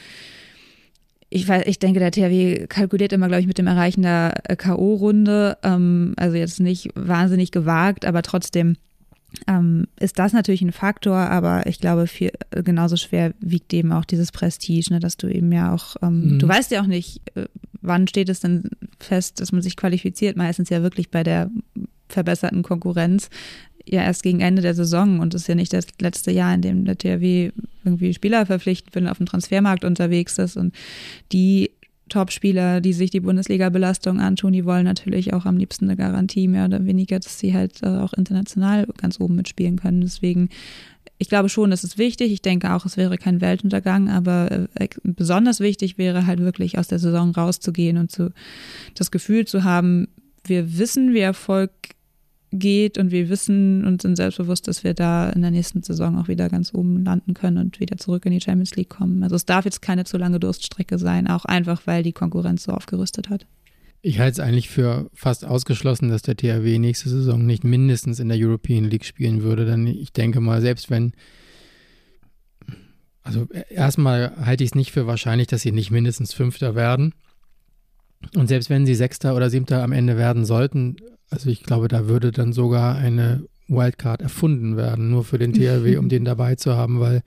ich, weiß, ich denke, der THW kalkuliert immer, glaube ich, mit dem Erreichen der K.O.-Runde. Ähm, also jetzt nicht wahnsinnig gewagt, aber trotzdem ähm, ist das natürlich ein Faktor, aber ich glaube, viel, genauso schwer wiegt eben auch dieses Prestige, ne, dass du eben ja auch, ähm, mhm. du weißt ja auch nicht, äh, wann steht es denn fest, dass man sich qualifiziert, meistens ja wirklich bei der verbesserten Konkurrenz, ja erst gegen Ende der Saison und es ist ja nicht das letzte Jahr, in dem der THW irgendwie Spieler verpflichtet will, auf dem Transfermarkt unterwegs ist und die Top-Spieler, die sich die Bundesliga-Belastung antun, die wollen natürlich auch am liebsten eine Garantie, mehr oder weniger, dass sie halt äh, auch international ganz oben mitspielen können. Deswegen, ich glaube schon, das ist wichtig. Ich denke auch, es wäre kein Weltuntergang, aber äh, besonders wichtig wäre halt wirklich aus der Saison rauszugehen und zu, das Gefühl zu haben, wir wissen, wie Erfolg geht und wir wissen und sind selbstbewusst, dass wir da in der nächsten Saison auch wieder ganz oben landen können und wieder zurück in die Champions League kommen. Also es darf jetzt keine zu lange Durststrecke sein, auch einfach, weil die Konkurrenz so aufgerüstet hat. Ich halte es eigentlich für fast ausgeschlossen, dass der THW nächste Saison nicht mindestens in der European League spielen würde. Denn ich denke mal, selbst wenn, also erstmal halte ich es nicht für wahrscheinlich, dass sie nicht mindestens Fünfter werden. Und selbst wenn sie Sechster oder Siebter am Ende werden sollten, also ich glaube, da würde dann sogar eine Wildcard erfunden werden, nur für den THW, um den dabei zu haben, weil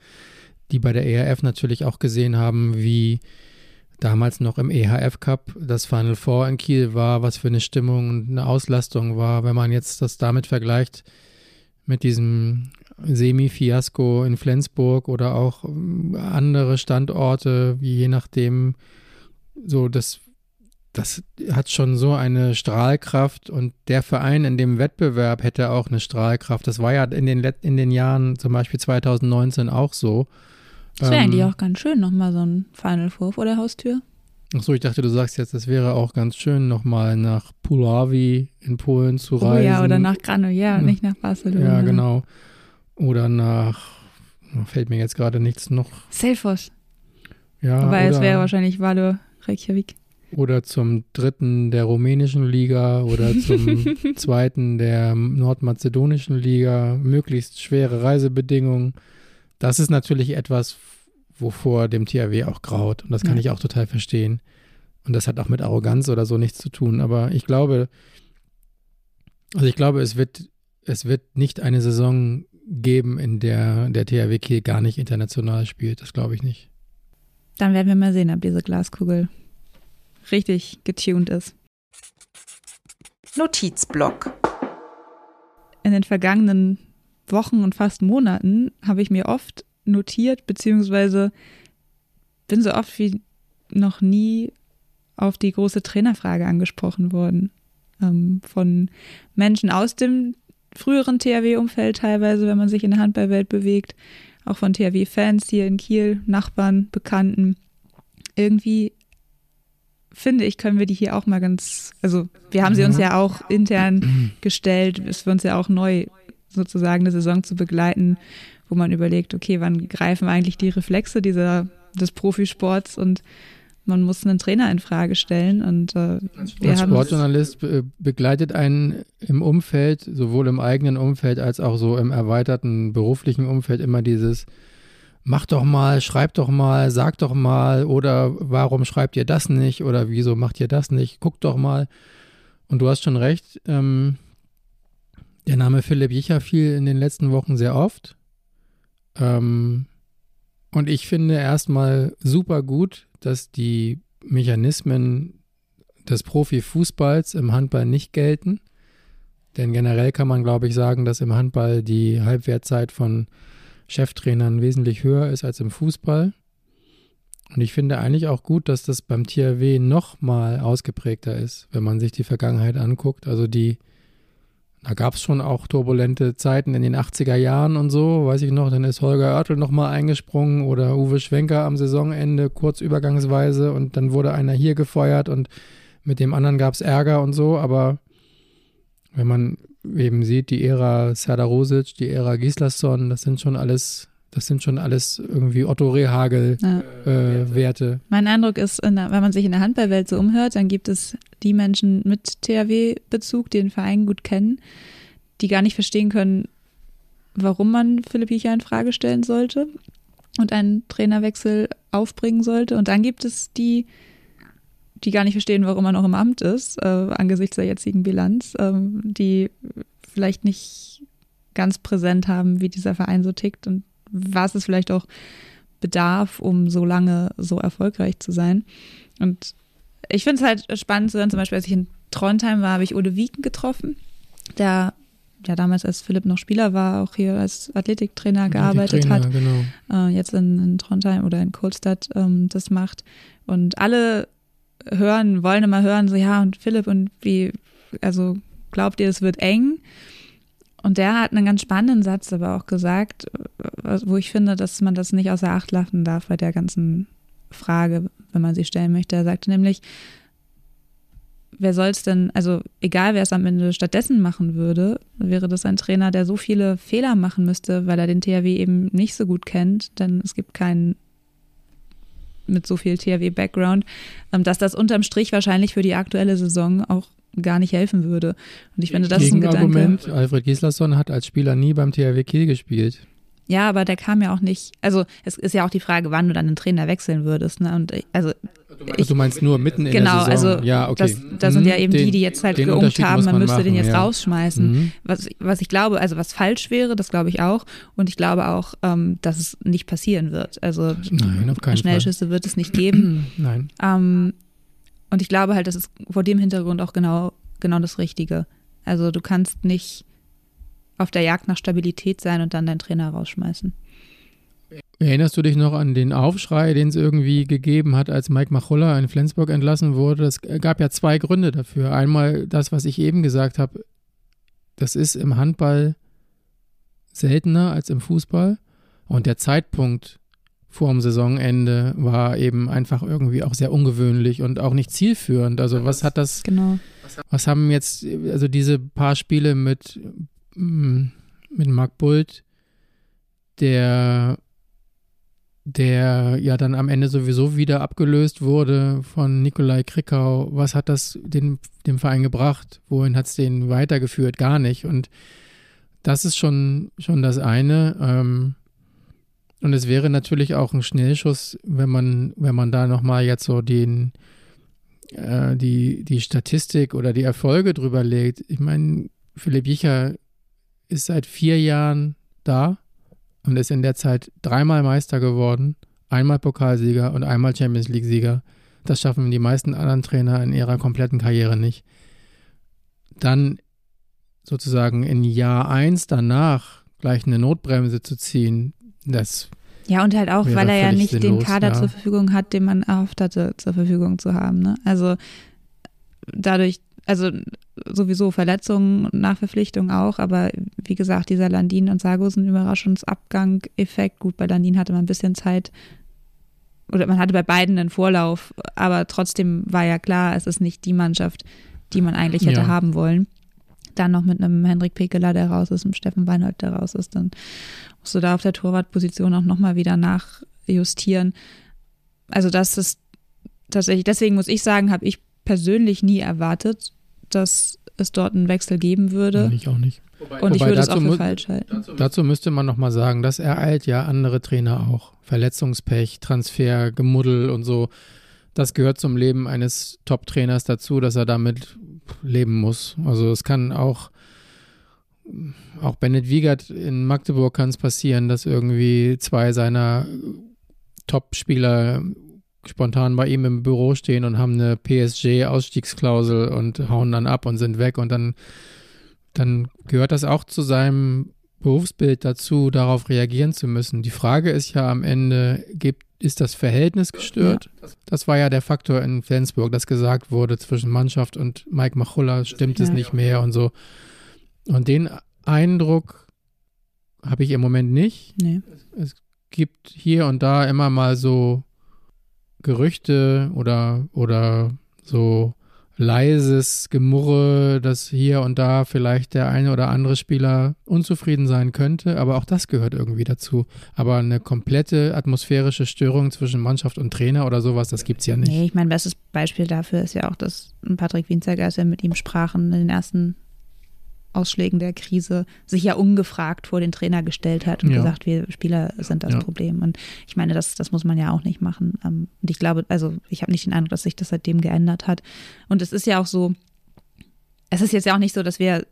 die bei der ERF natürlich auch gesehen haben, wie damals noch im EHF Cup das Final Four in Kiel war, was für eine Stimmung und eine Auslastung war. Wenn man jetzt das damit vergleicht mit diesem Semi-Fiasko in Flensburg oder auch andere Standorte, je nachdem so das das hat schon so eine Strahlkraft und der Verein in dem Wettbewerb hätte auch eine Strahlkraft. Das war ja in den, in den Jahren zum Beispiel 2019 auch so. Das wäre ähm, eigentlich auch ganz schön, nochmal so ein Final Four vor der Haustür. Achso, ich dachte, du sagst jetzt, das wäre auch ganz schön, nochmal nach Puławy in Polen zu reisen. Oh ja, oder nach Granollers, nicht nach Barcelona. Ja, genau. Oder nach, fällt mir jetzt gerade nichts noch. Selfos. Ja, Aber es wäre wahrscheinlich Wale Reykjavik oder zum dritten der rumänischen Liga oder zum zweiten der nordmazedonischen Liga, möglichst schwere Reisebedingungen. Das ist natürlich etwas, wovor dem THW auch graut. Und das kann ja. ich auch total verstehen. Und das hat auch mit Arroganz oder so nichts zu tun. Aber ich glaube, also ich glaube, es wird, es wird nicht eine Saison geben, in der der THW Kiel gar nicht international spielt. Das glaube ich nicht. Dann werden wir mal sehen, ob diese Glaskugel richtig getuned ist. Notizblock. In den vergangenen Wochen und fast Monaten habe ich mir oft notiert, beziehungsweise bin so oft wie noch nie auf die große Trainerfrage angesprochen worden. Ähm, von Menschen aus dem früheren THW-Umfeld teilweise, wenn man sich in der Handballwelt bewegt, auch von THW-Fans hier in Kiel, Nachbarn, Bekannten. Irgendwie finde ich, können wir die hier auch mal ganz, also wir haben sie uns ja auch intern gestellt, es für uns ja auch neu sozusagen eine Saison zu begleiten, wo man überlegt, okay, wann greifen eigentlich die Reflexe dieser, des Profisports? Und man muss einen Trainer in Frage stellen. Und äh, wir Als Sportjournalist be begleitet einen im Umfeld, sowohl im eigenen Umfeld als auch so im erweiterten beruflichen Umfeld immer dieses Mach doch mal, schreib doch mal, sag doch mal oder warum schreibt ihr das nicht oder wieso macht ihr das nicht? Guck doch mal. Und du hast schon recht, ähm, der Name Philipp Jicher fiel in den letzten Wochen sehr oft. Ähm, und ich finde erstmal super gut, dass die Mechanismen des Profifußballs im Handball nicht gelten. Denn generell kann man, glaube ich, sagen, dass im Handball die Halbwertzeit von Cheftrainern wesentlich höher ist als im Fußball. Und ich finde eigentlich auch gut, dass das beim THW noch mal ausgeprägter ist, wenn man sich die Vergangenheit anguckt. Also die da gab es schon auch turbulente Zeiten in den 80er Jahren und so, weiß ich noch. Dann ist Holger Oertel nochmal eingesprungen oder Uwe Schwenker am Saisonende kurz übergangsweise und dann wurde einer hier gefeuert und mit dem anderen gab es Ärger und so. Aber wenn man eben sieht, die Ära Serdar Rosic, die Ära Gislason, das sind schon alles das sind schon alles irgendwie Otto Rehagel-Werte. Ja. Äh, mein Eindruck ist, der, wenn man sich in der Handballwelt so umhört, dann gibt es die Menschen mit THW-Bezug, die den Verein gut kennen, die gar nicht verstehen können, warum man Philipp Hiecher in Frage stellen sollte und einen Trainerwechsel aufbringen sollte. Und dann gibt es die, die gar nicht verstehen, warum man noch im Amt ist, äh, angesichts der jetzigen Bilanz, äh, die vielleicht nicht ganz präsent haben, wie dieser Verein so tickt und was es vielleicht auch bedarf, um so lange so erfolgreich zu sein. Und ich finde es halt spannend zu hören, zum Beispiel, als ich in Trondheim war, habe ich Ode Wieken getroffen, der ja damals, als Philipp noch Spieler war, auch hier als Athletiktrainer gearbeitet hat. Genau. Äh, jetzt in, in, Trondheim oder in Kohlstadt ähm, das macht. Und alle hören, wollen immer hören, so ja, und Philipp, und wie, also glaubt ihr, es wird eng? Und der hat einen ganz spannenden Satz aber auch gesagt, wo ich finde, dass man das nicht außer Acht lassen darf bei der ganzen Frage, wenn man sie stellen möchte. Er sagte nämlich, wer soll es denn, also egal wer es am Ende stattdessen machen würde, wäre das ein Trainer, der so viele Fehler machen müsste, weil er den THW eben nicht so gut kennt, denn es gibt keinen mit so viel THW-Background, ähm, dass das unterm Strich wahrscheinlich für die aktuelle Saison auch gar nicht helfen würde. Und ich finde, das ist ein Gedanke. Argument, Alfred Gislason hat als Spieler nie beim THW Kiel gespielt. Ja, aber der kam ja auch nicht. Also es ist ja auch die Frage, wann du dann den Trainer wechseln würdest. Ne? Und also ich, du meinst nur mitten in genau, der Saison? Genau, also ja, okay. das, das sind ja mhm. eben den, die, die jetzt halt geungt haben, man, man müsste machen, den jetzt ja. rausschmeißen. Mhm. Was, was ich glaube, also was falsch wäre, das glaube ich auch. Und ich glaube auch, ähm, dass es nicht passieren wird. Also Nein, auf keinen Schnellschüsse Fall. wird es nicht geben. Nein. Ähm, und ich glaube halt, das ist vor dem Hintergrund auch genau, genau das Richtige. Also du kannst nicht auf der Jagd nach Stabilität sein und dann deinen Trainer rausschmeißen. Erinnerst du dich noch an den Aufschrei, den es irgendwie gegeben hat, als Mike Machulla in Flensburg entlassen wurde? Es gab ja zwei Gründe dafür. Einmal das, was ich eben gesagt habe, das ist im Handball seltener als im Fußball. Und der Zeitpunkt vor dem Saisonende war eben einfach irgendwie auch sehr ungewöhnlich und auch nicht zielführend. Also was hat das, genau. was haben jetzt, also diese paar Spiele mit, mm, mit Marc Bult, der der ja dann am Ende sowieso wieder abgelöst wurde von Nikolai Krikau. Was hat das den, dem Verein gebracht? Wohin hat es den weitergeführt? Gar nicht. Und das ist schon, schon das eine. Ähm, und es wäre natürlich auch ein Schnellschuss, wenn man, wenn man da nochmal jetzt so den, äh, die, die Statistik oder die Erfolge drüber legt. Ich meine, Philipp Jicher ist seit vier Jahren da und ist in der Zeit dreimal Meister geworden, einmal Pokalsieger und einmal Champions League-Sieger. Das schaffen die meisten anderen Trainer in ihrer kompletten Karriere nicht. dann sozusagen in Jahr eins danach gleich eine Notbremse zu ziehen, das ja, und halt auch, weil er ja nicht den sinnlos, Kader ja. zur Verfügung hat, den man erhofft hatte, zur Verfügung zu haben. Ne? Also dadurch, also sowieso Verletzungen und Nachverpflichtungen auch, aber wie gesagt, dieser Landin und Sargosen Überraschungsabgang-Effekt. Gut, bei Landin hatte man ein bisschen Zeit oder man hatte bei beiden einen Vorlauf, aber trotzdem war ja klar, es ist nicht die Mannschaft, die man eigentlich hätte Ja. haben wollen. Dann noch mit einem Henrik Pekeler, der raus ist, einem Steffen Weinhold, der raus ist, dann musst du da auf der Torwartposition auch nochmal wieder nachjustieren. Also das ist tatsächlich, deswegen muss ich sagen, habe ich persönlich nie erwartet, dass es dort einen Wechsel geben würde. ich auch nicht. Und ich Wobei würde es auch für falsch halten. Dazu müsste man nochmal sagen, das ereilt ja andere Trainer auch. Verletzungspech, Transfer, Gemuddel und so. Das gehört zum Leben eines Top-Trainers dazu, dass er damit leben muss. Also es kann auch, auch Bennett Wiegert in Magdeburg kann es passieren, dass irgendwie zwei seiner Top-Spieler spontan bei ihm im Büro stehen und haben eine PSG-Ausstiegsklausel und hauen dann ab und sind weg und dann, dann gehört das auch zu seinem Berufsbild dazu, darauf reagieren zu müssen. Die Frage ist ja am Ende, gibt, ist das Verhältnis gestört? Das war ja der Faktor in Flensburg, dass gesagt wurde, zwischen Mannschaft und Mike Machulla stimmt es Ja. nicht mehr und so. Und den Eindruck habe ich im Moment nicht. Nee. Gibt hier und da immer mal so Gerüchte oder, oder so leises Gemurre, dass hier und da vielleicht der eine oder andere Spieler unzufrieden sein könnte, aber auch das gehört irgendwie dazu. Aber eine komplette atmosphärische Störung zwischen Mannschaft und Trainer oder sowas, das gibt's ja nicht. Nee, ich mein bestes Beispiel dafür ist ja auch, dass Patrick Winzerger, als wir mit ihm sprachen, in den ersten Ausschlägen der Krise sich ja ungefragt vor den Trainer gestellt hat und Ja. gesagt, wir Spieler sind das Ja. Problem. Und ich meine, das, das muss man ja auch nicht machen. Ähm, Und ich glaube, also ich habe nicht den Eindruck, dass sich das seitdem geändert hat. Und es ist ja auch so, es ist jetzt ja auch nicht so, dass wir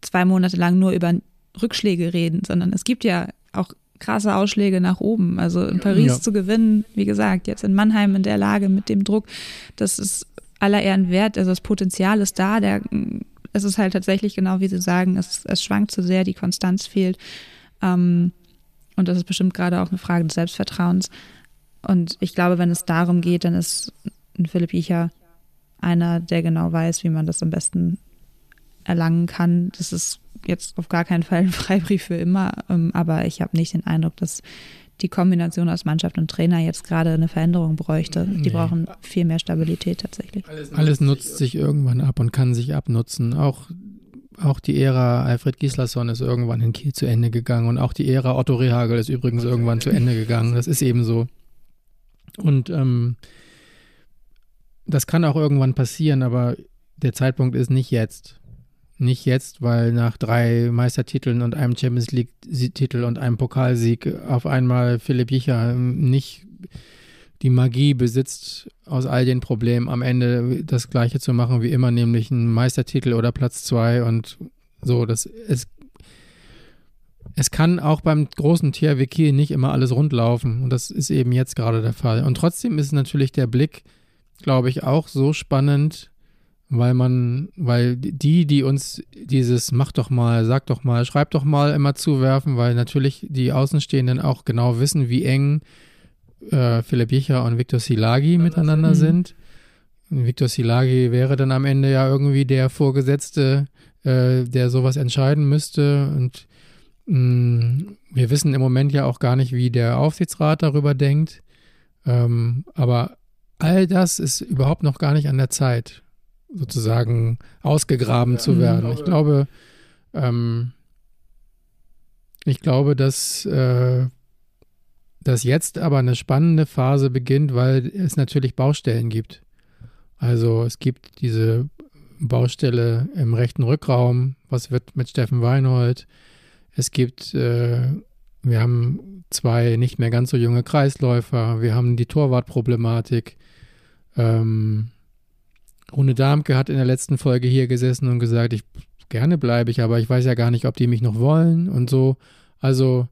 zwei Monate lang nur über Rückschläge reden, sondern es gibt ja auch krasse Ausschläge nach oben. Also in Paris Ja. zu gewinnen, wie gesagt, jetzt in Mannheim in der Lage mit dem Druck, das ist aller Ehren wert. Also das Potenzial ist da. Der, es ist halt tatsächlich genau wie Sie sagen, es, es schwankt zu sehr, die Konstanz fehlt. Ähm, und das ist bestimmt gerade auch eine Frage des Selbstvertrauens. Und ich glaube, wenn es darum geht, dann ist ein Philipp Jicher einer, der genau weiß, wie man das am besten erlangen kann. Das ist jetzt auf gar keinen Fall ein Freibrief für immer, ähm, aber ich habe nicht den Eindruck, dass die Kombination aus Mannschaft und Trainer jetzt gerade eine Veränderung bräuchte. Die Nee. brauchen viel mehr Stabilität tatsächlich. Alles nutzt sich irgendwann ab und kann sich abnutzen. Auch, auch die Ära Alfred Gislason ist irgendwann in Kiel zu Ende gegangen und auch die Ära Otto Rehagel ist übrigens irgendwann zu Ende gegangen. Das ist eben so. Und ähm, das kann auch irgendwann passieren, aber der Zeitpunkt ist nicht jetzt. Nicht jetzt, weil nach drei Meistertiteln und einem Champions League-Titel und einem Pokalsieg auf einmal Philipp Jicher ähm, nicht die Magie besitzt, aus all den Problemen am Ende das Gleiche zu machen wie immer, nämlich einen Meistertitel oder Platz zwei und so. Das es, es kann auch beim großen THW Kiel nicht immer alles rund laufen und das ist eben jetzt gerade der Fall. Und trotzdem ist natürlich der Blick, glaube ich, auch so spannend, weil man, weil die, die uns dieses mach doch mal, sag doch mal, schreib doch mal immer zuwerfen, weil natürlich die Außenstehenden auch genau wissen, wie eng äh, Philipp Jicher und Viktor Silagi miteinander sind. Viktor Silagi wäre dann am Ende ja irgendwie der Vorgesetzte, äh, der sowas entscheiden müsste. Und mh, wir wissen im Moment ja auch gar nicht, wie der Aufsichtsrat darüber denkt. Ähm, aber all das ist überhaupt noch gar nicht an der Zeit, sozusagen ausgegraben zu Mhm. werden. Ich glaube, ähm, ich glaube, dass, äh, dass jetzt aber eine spannende Phase beginnt, weil es natürlich Baustellen gibt. Also es gibt diese Baustelle im rechten Rückraum, was wird mit Steffen Weinhold? Es gibt, äh, wir haben zwei nicht mehr ganz so junge Kreisläufer, wir haben die Torwartproblematik. Ähm, Rune Darmke hat in der letzten Folge hier gesessen und gesagt, ich gerne bleibe ich, aber ich weiß ja gar nicht, ob die mich noch wollen und so. Also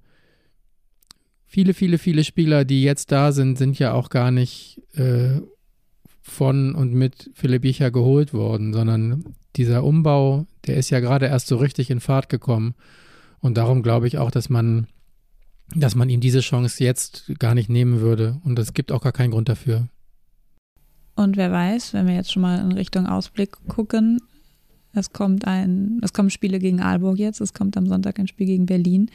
viele, viele, viele Spieler, die jetzt da sind, sind ja auch gar nicht äh, von und mit Philipp Jicher geholt worden, sondern dieser Umbau, der ist ja gerade erst so richtig in Fahrt gekommen. Und darum glaube ich auch, dass man, dass man ihm diese Chance jetzt gar nicht nehmen würde. Und es gibt auch gar keinen Grund dafür. Und wer weiß, wenn wir jetzt schon mal in Richtung Ausblick gucken, es kommt ein, es kommen Spiele gegen Aalborg jetzt, es kommt am Sonntag ein Spiel gegen Berlin,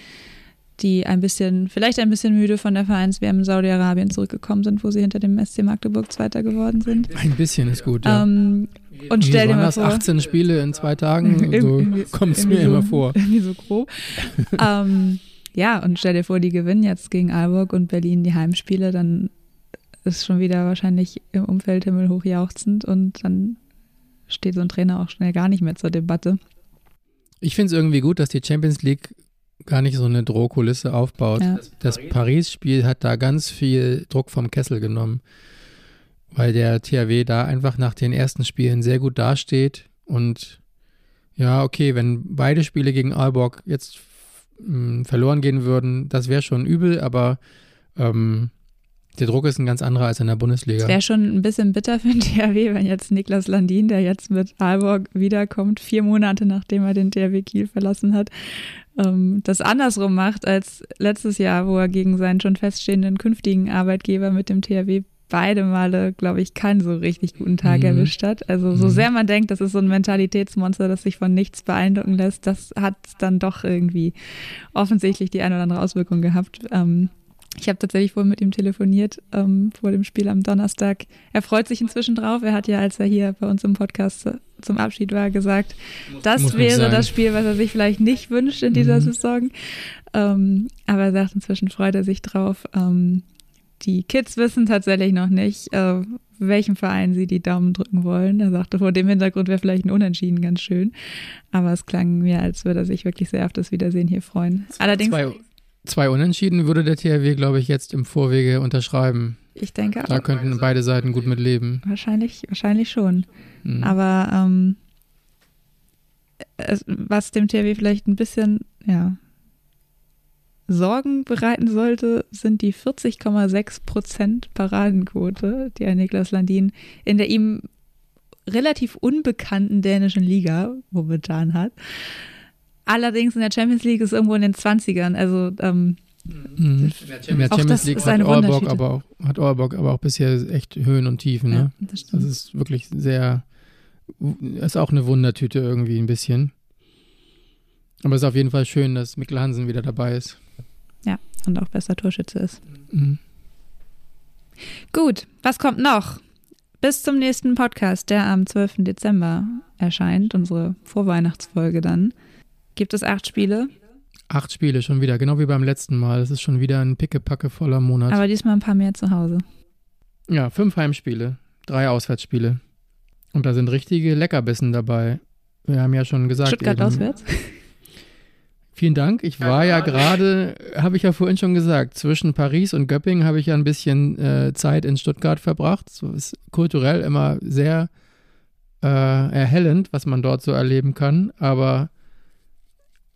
die ein bisschen, vielleicht ein bisschen müde von der Vereins-WM in Saudi-Arabien zurückgekommen sind, wo sie hinter dem SC Magdeburg Zweiter geworden sind. Ein bisschen ist gut, ja. Ähm, und stell dir mal vor, 18 Spiele in zwei Tagen? So kommt es mir so, immer vor. Irgendwie so grob. ähm, ja, und stell dir vor, die gewinnen jetzt gegen Aalborg und Berlin die Heimspiele, dann ist schon wieder wahrscheinlich im Umfeld himmelhoch jauchzend und dann steht so ein Trainer auch schnell gar nicht mehr zur Debatte. Ich finde es irgendwie gut, dass die Champions League gar nicht so eine Drohkulisse aufbaut. Ja. Das Paris-Spiel hat da ganz viel Druck vom Kessel genommen, weil der THW da einfach nach den ersten Spielen sehr gut dasteht und ja, okay, wenn beide Spiele gegen Aalborg jetzt mh, verloren gehen würden, das wäre schon übel, aber ähm, der Druck ist ein ganz anderer als in der Bundesliga. Es wäre schon ein bisschen bitter für den THW, wenn jetzt Niklas Landin, der jetzt mit Aalborg wiederkommt, vier Monate nachdem er den THW Kiel verlassen hat, ähm, das andersrum macht als letztes Jahr, wo er gegen seinen schon feststehenden künftigen Arbeitgeber mit dem THW beide Male, glaube ich, keinen so richtig guten Tag Mhm. erwischt hat. Also so Mhm. sehr man denkt, das ist so ein Mentalitätsmonster, das sich von nichts beeindrucken lässt, das hat dann doch irgendwie offensichtlich die eine oder andere Auswirkung gehabt. Ähm, ich habe tatsächlich vorhin mit ihm telefoniert ähm, vor dem Spiel am Donnerstag. Er freut sich inzwischen drauf. Er hat ja, als er hier bei uns im Podcast zum Abschied war, gesagt, das muss wäre das Spiel, was er sich vielleicht nicht wünscht in dieser Mhm. Saison. Ähm, aber er sagt, inzwischen freut er sich drauf. Ähm, die Kids wissen tatsächlich noch nicht, äh, welchem Verein sie die Daumen drücken wollen. Er sagte, vor dem Hintergrund wäre vielleicht ein Unentschieden ganz schön. Aber es klang mir, als würde er sich wirklich sehr auf das Wiedersehen hier freuen. Allerdings, zwei, zwei Unentschieden würde der THW, glaube ich, jetzt im Vorwege unterschreiben. ich denke Da auch, könnten beide Seiten gut mit leben. wahrscheinlich, wahrscheinlich schon. Mhm. Aber ähm, es, was dem THW vielleicht ein bisschen, ja, Sorgen bereiten sollte, sind die 40,6 Prozent Paradenquote, die ein Niklas Landin in der ihm relativ unbekannten dänischen Liga momentan hat. Allerdings in der Champions League ist irgendwo in den 20ern. Also ähm, Mhm. In der Auch Champions das League ist hat Wundertüte. aber auch, hat aber auch bisher echt Höhen und Tiefen. ja, Ne? das stimmt. Das ist wirklich sehr, ist auch eine Wundertüte irgendwie ein bisschen. Aber es ist auf jeden Fall schön, dass Mikkel Hansen wieder dabei ist. und auch besser Torschütze ist. Mhm. Gut, was kommt noch? Bis zum nächsten Podcast, der am 12. Dezember erscheint, unsere Vorweihnachtsfolge dann. Gibt es acht Spiele, Acht Spiele schon wieder, genau wie beim letzten Mal. Es ist schon wieder ein pickepacke voller Monat. aber diesmal ein paar mehr zu Hause. ja, fünf Heimspiele, drei Auswärtsspiele. Und da sind richtige Leckerbissen dabei. Wir haben ja schon gesagt. Stuttgart eben- auswärts. Vielen Dank. Ich war ja gerade, habe ich ja vorhin schon gesagt, zwischen Paris und Göppingen habe ich ja ein bisschen äh, Zeit in Stuttgart verbracht. So ist kulturell immer sehr äh, erhellend, was man dort so erleben kann. Aber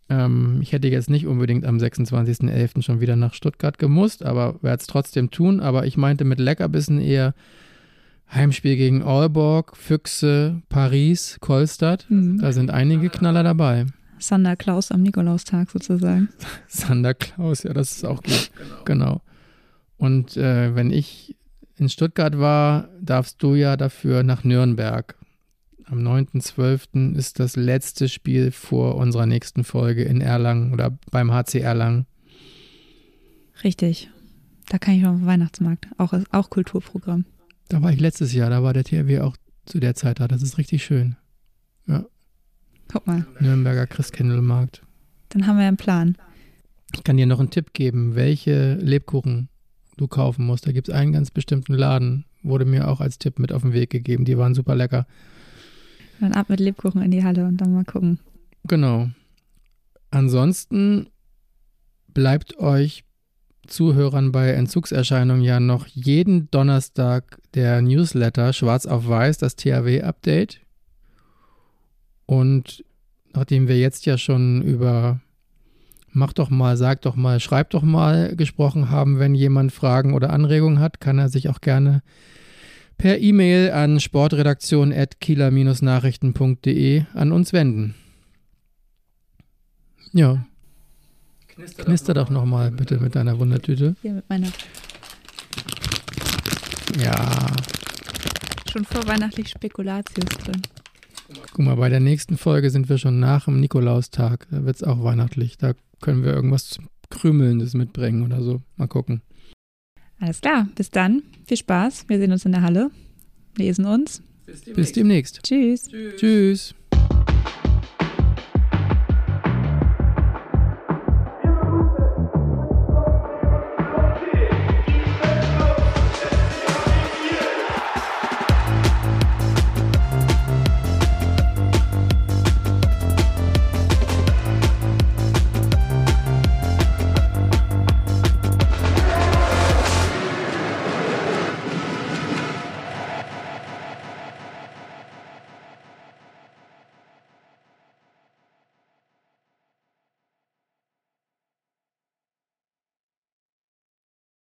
ähm, ich hätte jetzt nicht unbedingt am 26.11. schon wieder nach Stuttgart gemusst, aber werde es trotzdem tun. Aber ich meinte mit Leckerbissen eher Heimspiel gegen Aalborg, Füchse, Paris, Kolstadt. Mhm. Da sind einige Knaller dabei. Sander Klaus am Nikolaustag sozusagen. Sander Klaus, ja, das ist auch gut. Genau. Und äh, wenn ich in Stuttgart war, darfst du ja dafür nach Nürnberg. Am 9.12. ist das letzte Spiel vor unserer nächsten Folge in Erlangen oder beim HC Erlangen. Richtig. Da kann ich noch auf den Weihnachtsmarkt. Auch, auch Kulturprogramm. Da war ich letztes Jahr, da war der THW auch zu der Zeit da. Das ist richtig schön. Guck mal, Nürnberger Christkindlmarkt. dann haben wir einen Plan. Ich kann dir noch einen Tipp geben, welche Lebkuchen du kaufen musst. Da gibt es einen ganz bestimmten Laden, wurde mir auch als Tipp mit auf den Weg gegeben. Die waren super lecker. Dann ab mit Lebkuchen in die Halle und dann mal gucken. Genau. Ansonsten bleibt euch Zuhörern bei Entzugserscheinungen ja noch jeden Donnerstag der Newsletter Schwarz auf Weiß, das THW-Update. Und nachdem wir jetzt ja schon über Mach doch mal, sag doch mal, schreib doch mal gesprochen haben, wenn jemand Fragen oder Anregungen hat, kann er sich auch gerne per E-Mail an sportredaktion.kieler-nachrichten.de an uns wenden. Ja. Knister, Knister doch nochmal noch bitte mit deiner Wundertüte. Hier mit meiner. Ja. Schon vorweihnachtlich Spekulatius drin. Guck mal, bei der nächsten Folge sind wir schon nach dem Nikolaustag. Da wird es auch weihnachtlich. Da können wir irgendwas Krümelndes mitbringen oder so. Mal gucken. Alles klar, bis dann. Viel Spaß. Wir sehen uns in der Halle, lesen uns. Bis demnächst. Bis demnächst. Tschüss. Tschüss. Tschüss.